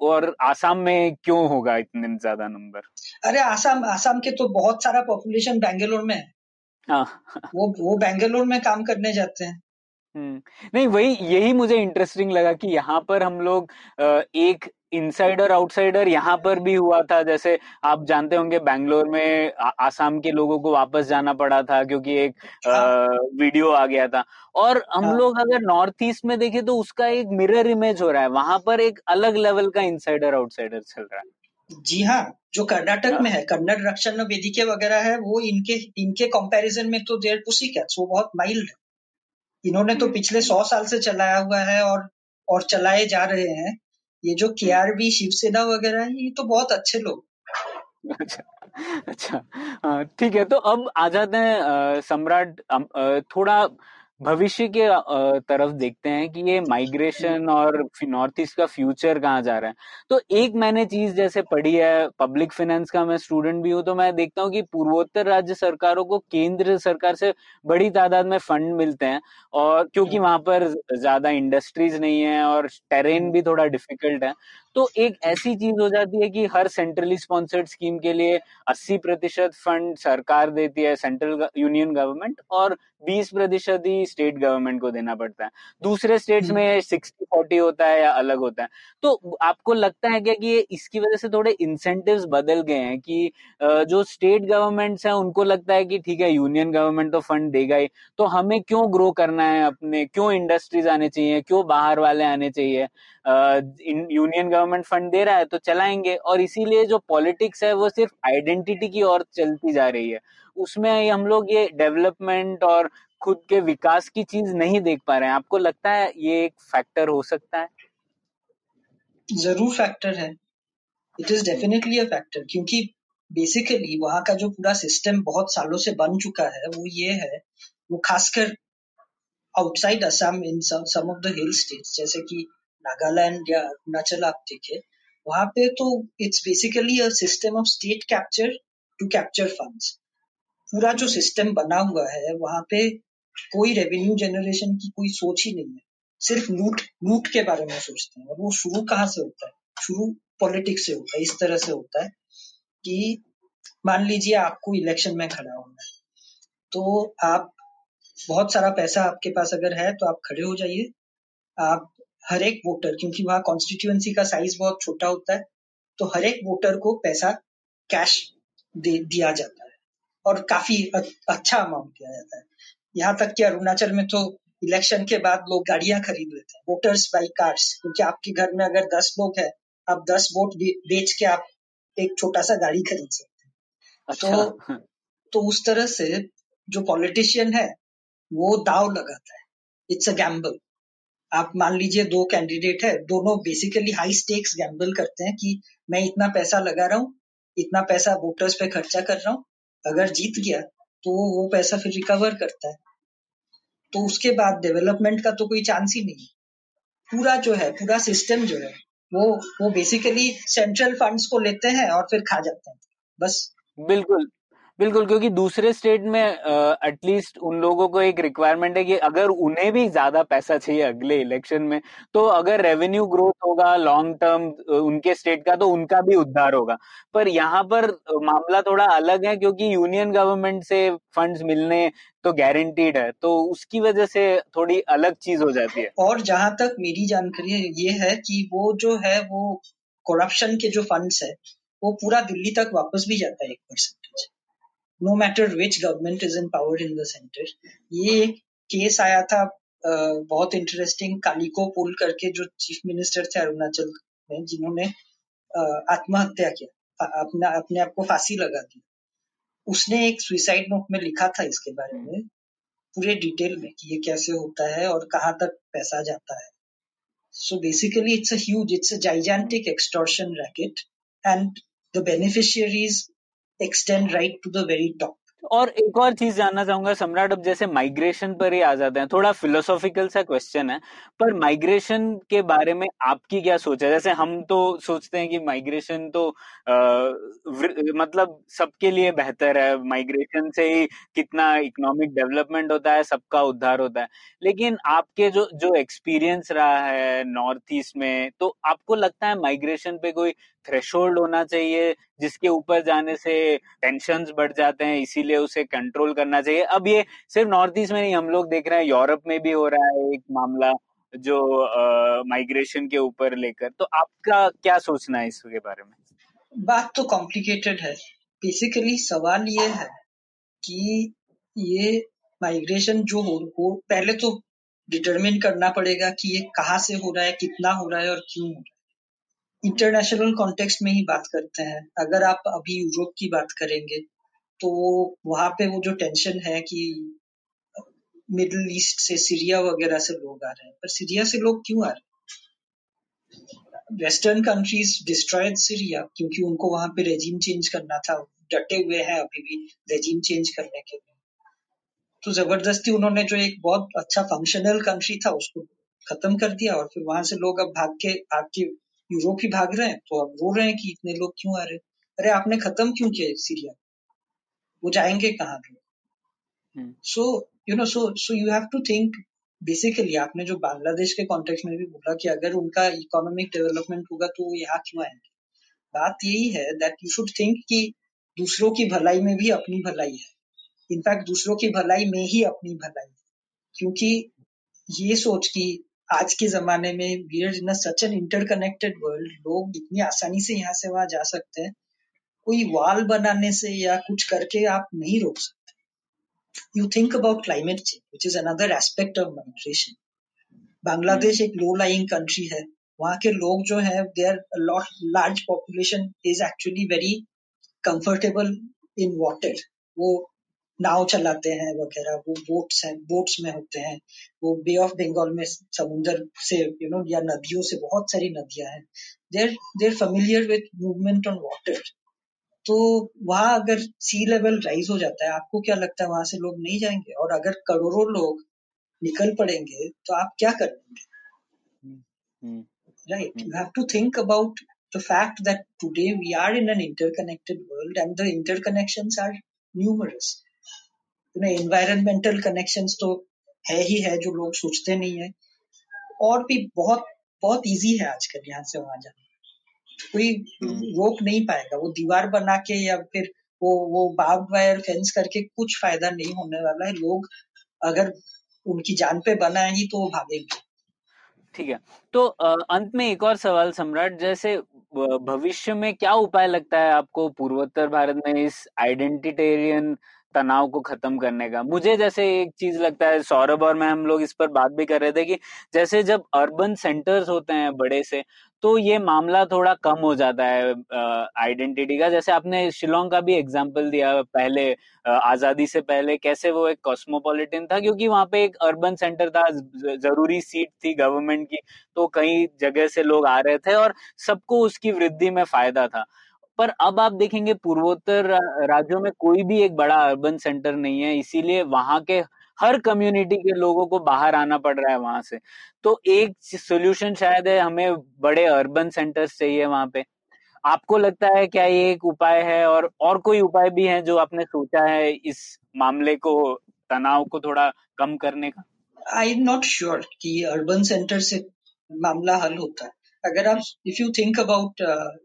और आसाम में क्यों होगा इतने ज़्यादा नंबर अरे आसाम आसाम के तो बहुत सारा पॉपुलेशन बेंगलोर में है। हाँ। वो वो बेंगलोर में काम करने जाते हैं। हम्म, नहीं वही यही मुझे इंटरेस्टिंग लगा कि यहाँ पर हम लोग एक इनसाइडर आउटसाइडर यहाँ पर भी हुआ था। जैसे आप जानते होंगे बैंगलोर में आ, आसाम के लोगों को वापस जाना पड़ा था क्योंकि एक अ, हाँ वीडियो आ गया था। और हम हाँ। लोग अगर नॉर्थ ईस्ट में देखें तो उसका एक मिरर इमेज हो रहा है। वहाँ पर एक अलग लेवल का इनसाइडर आउटसाइडर चल रहा है। जी हाँ जो कर्नाटक हाँ, में है कन्नड़ रक्षण वेदिके वगैरह है वो इनके इनके कंपैरिजन में तो देयर पुसी कैट्स वो बहुत माइल्ड है। इन्होंने तो हम्म, पिछले सौ साल से चलाया हुआ है और और चलाए जा रहे हैं। ये जो के आर बी शिवसेना वगैरह है ये तो बहुत अच्छे लोग। अच्छा अच्छा। हाँ, ठीक है तो अब आ जाते हैं सम्राट थोड़ा भविष्य के तरफ़ देखते हैं कि ये माइग्रेशन और नॉर्थ ईस्ट का फ्यूचर कहाँ जा रहा है। तो एक मैंने चीज़ जैसे पढ़ी है पब्लिक फाइनेंस का मैं स्टूडेंट भी हूँ तो मैं देखता हूँ कि पूर्वोत्तर राज्य सरकारों को केंद्र सरकार से बड़ी तादाद में फंड मिलते हैं और क्योंकि वहाँ पर ज़्यादा इंडस्ट्रीज़ नहीं है और टेरेन भी थोड़ा डिफ़िकल्ट है तो एक ऐसी चीज़ हो जाती है कि हर सेंट्रली स्पॉन्सर्ड स्कीम के लिए 80 प्रतिशत फंड सरकार देती है सेंट्रल यूनियन गवर्नमेंट और 20 प्रतिशत ही स्टेट गवर्नमेंट को देना पड़ता है। दूसरे स्टेट्स हम्म, में 60 40 होता है या अलग होता है। तो आपको लगता है क्या कि ये इसकी वजह से थोड़े इंसेंटिव्स बदल गए हैं कि जो स्टेट गवर्नमेंट्स हैं उनको लगता है कि ठीक है यूनियन गवर्नमेंट तो फंड देगा ही। तो हमें क्यों ग्रो करना है अपने? क्यों इंडस्ट्रीज़ आने चाहिए? क्यों बाहर वाले आने चाहिए? यूनियन गवर्नमेंट फंड दे रहा है तो चलाएँगे। और इसीलिए जो पॉलिटिक्स है वो सिर्फ़ आइडेंटिटी की ओर चलती जा रही है। उसमें हम लोग ये डेवलपमेंट और खुद के विकास की चीज़ नहीं देख पा रहे हैं। आपको लगता है ये एक फैक्टर हो सकता है? ज़रूर फैक्टर है। It is definitely a factor क्योंकि बेसिकली वहाँ का जो पूरा सिस्टम बहुत सालों से बन चुका है, वो ये है, वो खासकर outside Assam in some of the hill states जैसे कि नागालैंड या अरुणाचल आप देखे वहाँ पे तो it's basically a system of state capture to capture funds पूरा जो सिस्टम बना हुआ है, वहाँ पे कोई रेवेन्यू जनरेशन की कोई सोच ही नहीं है। सिर्फ़ लूट लूट के बारे में सोचते हैं। और वो शुरू कहाँ से होता है? शुरू पॉलिटिक्स से होता है, इस तरह से होता है कि मान लीजिए आपको इलेक्शन में खड़ा होना है तो आप बहुत सारा पैसा आपके पास अगर है तो आप खड़े हो जाइए। आप हर एक वोटर क्योंकि वहाँ कॉन्स्टिट्यूएंसी का साइज़ बहुत छोटा होता है तो हर एक वोटर को पैसा कैश दे दिया जाता है और काफ़ी अच्छा अमाउंट दिया जाता है। यहाँ तक कि अरुणाचल में तो इलेक्शन के बाद लोग गाड़ियाँ खरीद लेते हैं वोटर्स बाई कार्स क्योंकि आपके घर में अगर दस लोग हैं आप दस वोट बेच के आप एक छोटा सा गाड़ी खरीद सकते हैं। अच्छा। तो तो उस तरह से जो पॉलिटिशियन है वो दाव लगाता है। इट्स अ गैम्बल आप मान लीजिए दो कैंडिडेट है, दोनों बेसिकली हाई स्टेक्स गैम्बल करते हैं कि मैं इतना पैसा लगा रहा हूँ, इतना पैसा वोटर्स पे खर्चा कर रहा हूँ, अगर जीत गया तो वो पैसा फिर रिकवर करता है। तो उसके बाद डेवलपमेंट का तो कोई चांस ही नहीं। पूरा जो है, पूरा सिस्टम जो है, वो वो बेसिकली सेंट्रल फंड्स को लेते हैं और फिर खा जाते हैं। बस। बिल्कुल। बिल्कुल, क्योंकि दूसरे स्टेट में एटलीस्ट उन लोगों को एक रिक्वायरमेंट है कि अगर उन्हें भी ज़्यादा पैसा चाहिए अगले इलेक्शन में तो अगर रेवेन्यू ग्रोथ होगा लॉन्ग टर्म उनके स्टेट का तो उनका भी उद्धार होगा। पर यहाँ पर मामला थोड़ा अलग है, क्योंकि यूनियन गवर्नमेंट से फंड्स मिलने तो गारंटीड है तो उसकी वजह से थोड़ी अलग चीज़ हो जाती है। और जहाँ तक मेरी जानकारी ये है कि वो जो है, वो करप्शन के जो फंड्स है, वो पूरा दिल्ली तक वापस भी जाता है एक percentage no matter which government is in power in the centre ये एक केस आया था बहुत इंटरेस्टिंग कालिको पुल करके जो चीफ मिनिस्टर थे अरुणाचल में, जिन्होंने आत्महत्या किया अपना, अपने आप को फांसी लगा दी। उसने एक सुसाइड नोट में लिखा था इसके बारे में, पूरे डिटेल में, कि ये कैसे होता है और कहाँ तक पैसा जाता है। So basically it's a huge it's a gigantic extortion racket and the beneficiaries extend right to the very top. और एक और चीज़ जानना चाहूँगा सम्राट अब जैसे माइग्रेशन पर ही आ जाते हैं थोड़ा फिलोसॉफिकल सा क्वेश्चन है पर माइग्रेशन के बारे में आपकी क्या सोच है? जैसे हम तो सोचते हैं कि माइग्रेशन तो आ, मतलब सबके लिए बेहतर है माइग्रेशन से ही कितना इकोनॉमिक डेवलपमेंट होता है सबका उद्धार होता है। लेकिन आपके जो जो एक्सपीरियंस रहा है नॉर्थ ईस्ट में तो आपको लगता है माइग्रेशन पे कोई थ्रेशोल्ड होना चाहिए जिसके ऊपर जाने से टेंशन बढ़ जाते हैं इसीलिए उसे कंट्रोल करना चाहिए। अब ये सिर्फ़ नॉर्थ ईस्ट में नहीं हम लोग देख रहे हैं यूरोप में भी हो रहा है एक मामला जो माइग्रेशन के ऊपर लेकर। तो आपका क्या सोचना है इसके बारे में? बात तो कॉम्प्लिकेटेड है। बेसिकली सवाल ये है कि ये माइग्रेशन जो हो, हो पहले तो डिटरमिन करना पड़ेगा कि ये कहाँ से हो रहा है कितना हो रहा है और क्यों हो रहा है। इंटरनेशनल कॉन्टेक्स्ट में ही बात करते हैं। अगर आप अभी यूरोप की बात करेंगे तो वहाँ पे वो जो टेंशन है कि मिडिल ईस्ट से सीरिया वगैरह से लोग आ रहे हैं। पर सीरिया से लोग क्यों आ रहे हैं? वेस्टर्न कंट्रीज़ डिस्ट्रॉयड सीरिया क्योंकि उनको वहाँ पे रेजिम चेंज करना था। डटे हुए हैं अभी भी रेजिम चेंज करने के लिए। तो ज़बरदस्ती उन्होंने जो एक बहुत अच्छा फंक्शनल कंट्री था, उसको खत्म कर दिया और फिर वहाँ से लोग अब भाग के भाग के यूरोप ही भाग रहे हैं तो अब रो रहे हैं कि इतने लोग क्यों आ रहे हैं? अरे आपने खत्म क्यों किया सीरिया? वो जाएँगे कहाँ पे? So you know so so you have to think basically आपने जो बांग्लादेश के कॉन्टेक्स्ट में भी बोला कि अगर उनका इकोनॉमिक डेवलपमेंट होगा तो वो यहाँ क्यों आएँगे? बात यही है दैट यू शुड थिंक कि दूसरों की भलाई में भी अपनी भलाई है। इनफैक्ट दूसरों की भलाई में ही अपनी भलाई है। क्योंकि ये सोच कि आज के ज़माने में we are in such an interconnected world लोग इतनी आसानी से यहाँ से वहाँ जा सकते हैं। कोई वॉल बनाने से या कुछ करके आप नहीं रोक सकते। You think about climate change which is another aspect of migration Bangladesh एक लो लाइंग कंट्री है। वहाँ के लोग जो है their lot large population is actually very comfortable in water वो नाव चलाते हैं वगैरह वो बोट्स हैं बोट्स में होते हैं। वो बे ऑफ़ बंगाल में समुद्र से यू नो या नदियों से बहुत सारी नदियाँ हैं। There there familiar with movement on water तो वहाँ अगर सी लेवल राइज हो जाता है आपको क्या लगता है वहाँ से लोग नहीं जाएँगे? और अगर करोड़ों लोग निकल पड़ेंगे तो आप क्या करेंगे? Right you have to think about the fact that today we are in an interconnected world and the interconnections are numerous. Environmental connections तो है ही है जो लोग सोचते नहीं है। और भी बहुत बहुत इजी है आजकल यहाँ से वहाँ जाना। कोई हम्म। रोक नहीं पाएगा। वो दीवार बना के या फिर वो वो बाग वायर फेंस करके कुछ फ़ायदा नहीं होने वाला है। लोग अगर उनकी जान पे बना ही तो वो भागेंगे। ठीक है। तो अंत में एक और सवाल सम्राट जैसे भविष्य में क्या उपाय लगता है आपको पूर्वोत्तर भारत में इस आइडेंटिटेरियन तनाव को खत्म करने का। मुझे जैसे एक चीज़ लगता है, सौरभ और मैं हम लोग इस पर बात भी कर रहे थे कि जैसे जब अर्बन सेंटर्स होते हैं बड़े से तो ये मामला थोड़ा कम हो जाता है आइडेंटिटी का। जैसे आपने शिलोंग का भी एग्ज़ाम्पल दिया पहले आज़ादी से पहले, कैसे वो एक कॉस्मोपॉलिटन था, क्योंकि वहाँ पे एक अर्बन सेंटर था ज़रूरी सीट थी गवर्नमेंट की तो कई जगह से लोग आ रहे थे और सबको उसकी वृद्धि में फ़ायदा था। पर अब आप देखेंगे पूर्वोत्तर राज्यों में कोई भी एक बड़ा अर्बन सेंटर नहीं है, इसीलिए वहाँ के हर कम्युनिटी के लोगों को बाहर आना पड़ रहा है वहाँ से। तो एक सोल्यूशन शायद है, हमें बड़े अर्बन सेंटर्स चाहिए वहाँ पे। आपको लगता है क्या ये एक उपाय है और और कोई उपाय भी है जो आपने सोचा है इस मामले को, तनाव को थोड़ा कम करने का? आई एम नॉट श्योर कि अर्बन सेंटर से मामला हल होता है। अगर आप if you think about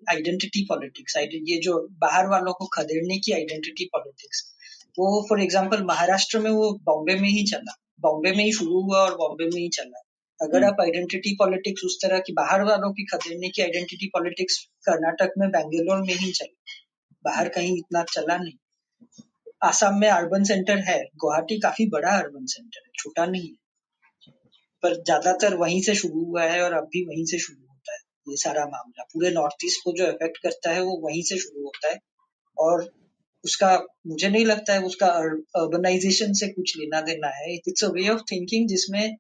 identity politics ये जो बाहर वालों को खदेड़ने की आइडेंटिटी पॉलिटिक्स वो फॉर एग्ज़ाम्पल महाराष्ट्र में वो बॉम्बे में ही चला बॉम्बे में ही शुरू हुआ और बॉम्बे में ही चला। अगर हम्म। आप आइडेंटिटी पॉलिटिक्स उस तरह की बाहर वालों की खदेड़ने की आइडेंटिटी पॉलिटिक्स कर्नाटक में बेंगलोर में ही चला बाहर कहीं इतना चला नहीं। आसाम में अर्बन सेंटर है गुवाहाटी काफ़ी बड़ा अर्बन सेंटर है छोटा नहीं है। पर ज़्यादातर वहीं से शुरू हुआ है और अब भी वहीं से शुरू ये सारा मामला। पूरे नॉर्थ ईस्ट को जो इफ़ेक्ट करता है, वो वहीं से शुरू होता है। और उसका, मुझे नहीं लगता है उसका अर्बनाइजेशन से कुछ लेना देना है। It's a way of thinking जिसमें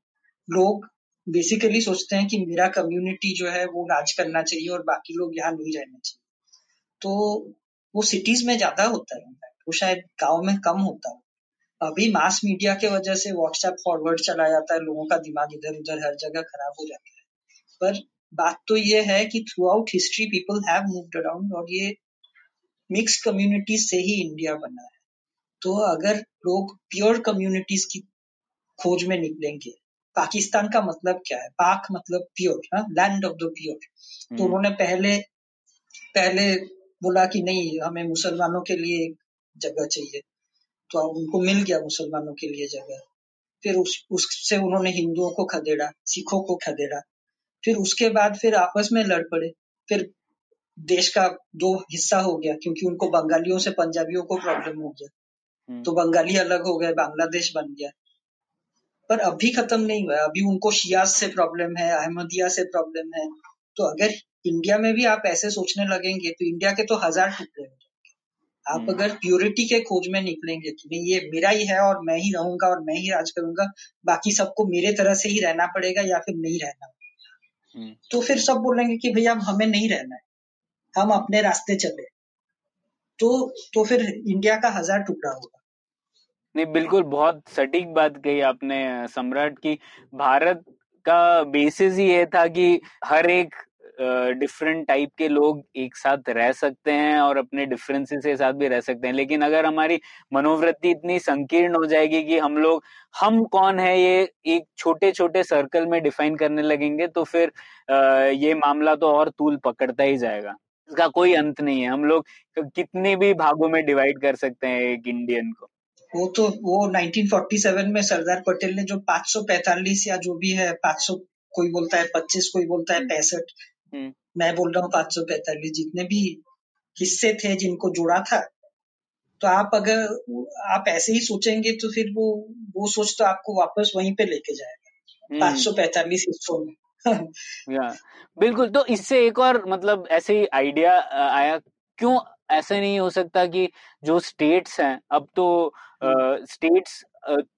लोग बेसिकली सोचते हैं कि मेरा कम्युनिटी जो है, वो राज करना चाहिए और बाकी लोग यहाँ नहीं रहना चाहिए। तो वो सिटीज़ में ज़्यादा होता है वो शायद गाँव में कम होता है। अभी मास मीडिया के वजह से व्हाट्सएप फॉरवर्ड चला जाता है, लोगों का दिमाग इधर उधर हर जगह खराब हो जाता है। पर बात तो ये है कि throughout history people have moved around और ये मिक्स कम्युनिटीज से ही इंडिया बना है। तो अगर लोग प्योर कम्युनिटीज की खोज में निकलेंगे पाकिस्तान का मतलब क्या है? पाक मतलब pure land of the pure तो हम्म। उन्होंने पहले पहले बोला कि नहीं हमें मुसलमानों के लिए एक जगह चाहिए। तो उनको मिल गया मुसलमानों के लिए जगह। फिर उस उससे उन्होंने हिंदुओं को खदेड़ा सिखों को खदेड़ा। फिर उसके बाद फिर आपस में लड़ पड़े फिर देश का दो हिस्सा हो गया क्योंकि उनको बंगालियों से पंजाबियों को प्रॉब्लम हो गया हम्म। तो बंगाली अलग हो गए बांग्लादेश बन गया पर अभी खत्म नहीं हुआ अभी उनको शियाज से प्रॉब्लम है अहमदिया से प्रॉब्लम है तो अगर इंडिया में भी आप ऐसे सोचने लगेंगे तो इंडिया के तो हज़ार टुकड़े हो जाएँगे आप हम्म। अगर प्योरिटी के खोज में निकलेंगे कि नहीं ये मेरा ही है और मैं ही रहूँगा और मैं ही राज करूँगा बाकी सबको मेरे तरह से ही रहना पड़ेगा या फिर नहीं रहना। तो फिर सब बोलेंगे कि भैया हमें नहीं रहना है। हम अपने रास्ते चले। तो तो फिर इंडिया का हज़ार टुकड़ा होगा। नहीं, बिल्कुल बहुत सटीक बात कही आपने सम्राट की। भारत का बेसिस ही ये था कि हर एक डिफरेंट टाइप के लोग एक साथ रह सकते हैं और अपने डिफरेंसेस के साथ भी रह सकते हैं। लेकिन अगर हमारी मनोवृत्ति इतनी संकीर्ण हो जाएगी कि हम लोग, हम कौन है ये एक छोटे छोटे सर्कल में डिफाइन करने लगेंगे तो फिर ये मामला तो और तूल पकड़ता ही जाएगा। इसका कोई अंत नहीं है। हम लोग कितने भी भागों में डिवाइड कर सकते हैं एक इंडियन को। वो तो वो 1947 में सरदार पटेल ने जो 545 या जो भी है 500 कोई बोलता है 25 कोई बोलता है, पैंसठ। मैं बोल रहा हूँ 545 जितने भी हिस्से थे जिनको जुड़ा था तो आप अगर आप ऐसे ही सोचेंगे तो फिर वो वो सोच तो आपको वापस वहीं पे लेके जाएगा। हम्म। पाँच सौ पैतालीस हिस्सों में। या बिल्कुल तो इससे एक और मतलब ऐसे ही आइडिया आया क्यों ऐसे नहीं हो सकता कि जो स्टेट्स हैं अब तो स्टेट्स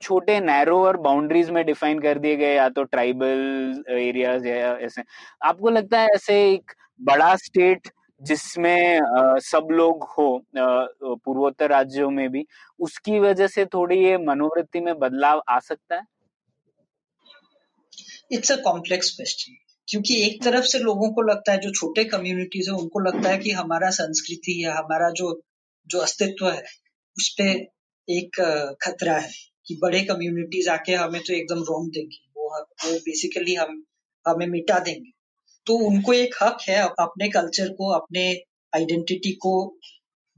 छोटे नैरो और बाउंड्रीज में डिफाइन कर दिए गए या तो ट्राइबल एरियाज़ या ऐसे। आपको लगता है ऐसे एक बड़ा स्टेट जिसमें सब लोग हो पूर्वोत्तर राज्यों में भी उसकी वजह से थोड़ी ये मनोवृत्ति में बदलाव आ सकता है? इट्स अ कॉम्प्लेक्स क्वेश्चन क्योंकि एक तरफ़ से लोगों को लगता है, जो छोटे कम्युनिटीज है, उनको लगता है कि हमारा संस्कृति या हमारा जो जो अस्तित्व है, उस पर एक खतरा है कि बड़े कम्युनिटीज आके हमें तो एकदम रोक देंगे। वो वो बेसिकली हम, हमें मिटा देंगे। तो उनको एक हक है अपने कल्चर को, अपने आइडेंटिटी को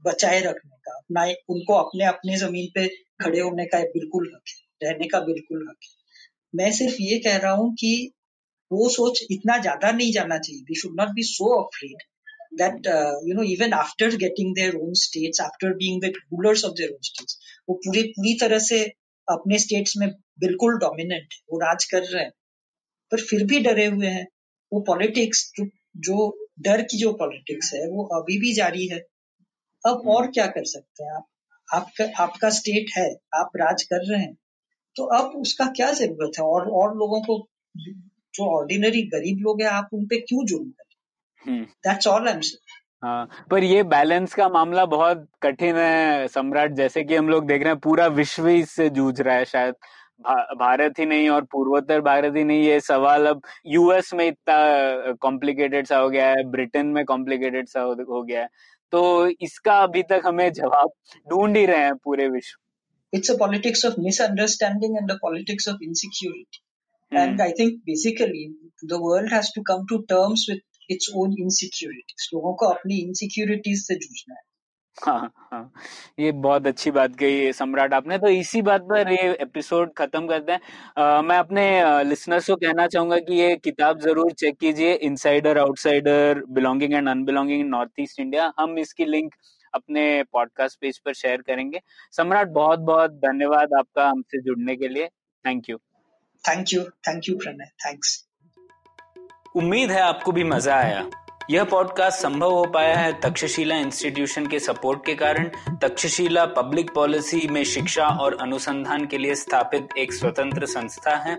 बचाए रखने का। अपना उनको अपने अपने ज़मीन पे खड़े होने का बिल्कुल हक है, रहने का बिल्कुल हक है। मैं सिर्फ़ ये कह रहा हूँ कि वो सोच इतना ज़्यादा नहीं जाना चाहिए। We should not be so afraid that uh, you know even after getting their own states after being the rulers of their own states वो पूरे पूरी तरह से अपने स्टेट्स में बिल्कुल डोमिनेंट वो राज कर रहे हैं। पर फिर भी डरे हुए हैं। वो पॉलिटिक्स जो, जो डर की जो पॉलिटिक्स है वो अभी भी जारी है। अब और क्या कर सकते हैं आप? आपका आपका स्टेट है। आप राज कर रहे हैं। तो अब उसका क्या ज़रूरत है? और और लोगों को जो ऑर्डिनरी गरीब लोग हैं आप उनपे क्यों जुर्म करें? दैट्स ऑल आई एम हाँ पर ये बैलेंस का मामला बहुत कठिन है सम्राट। जैसे कि हम लोग देख रहे हैं पूरा विश्व इससे जूझ रहा है शायद। भारत ही नहीं और पूर्वोत्तर भारत ही नहीं ये सवाल अब यूएस में इतना कॉम्प्लिकेटेड सा हो गया है ब्रिटेन में कॉम्प्लिकेटेड सा हो, गया है। तो इसका अभी तक हमें जवाब ढूंढ ही रहे हैं पूरे विश्व। It's a politics of misunderstanding and a politics of insecurity. Mm. And I think basically the world has to come to terms with its own insecurities. लोगों को अपनी insecurities से जूझना है। हाँ हाँ। ये बहुत अच्छी बात कही सम्राट आपने। तो इसी बात पर ये एपिसोड खत्म करते हैं। मैं अपने लिसनर्स को कहना चाहूँगा कि ये किताब ज़रूर चेक कीजिए। Insider Outsider Belonging and Unbelonging in North East India हम इसकी लिंक अपने पॉडकास्ट पेज पर शेयर करेंगे। सम्राट बहुत बहुत धन्यवाद आपका हमसे जुड़ने के लिए। Thank you thank you thank you Pranay thanks उम्मीद है आपको भी मज़ा आया। यह पॉडकास्ट संभव हो पाया है तक्षशिला इंस्टीट्यूशन के सपोर्ट के कारण। तक्षशिला पब्लिक पॉलिसी में शिक्षा और अनुसंधान के लिए स्थापित एक स्वतंत्र संस्था है।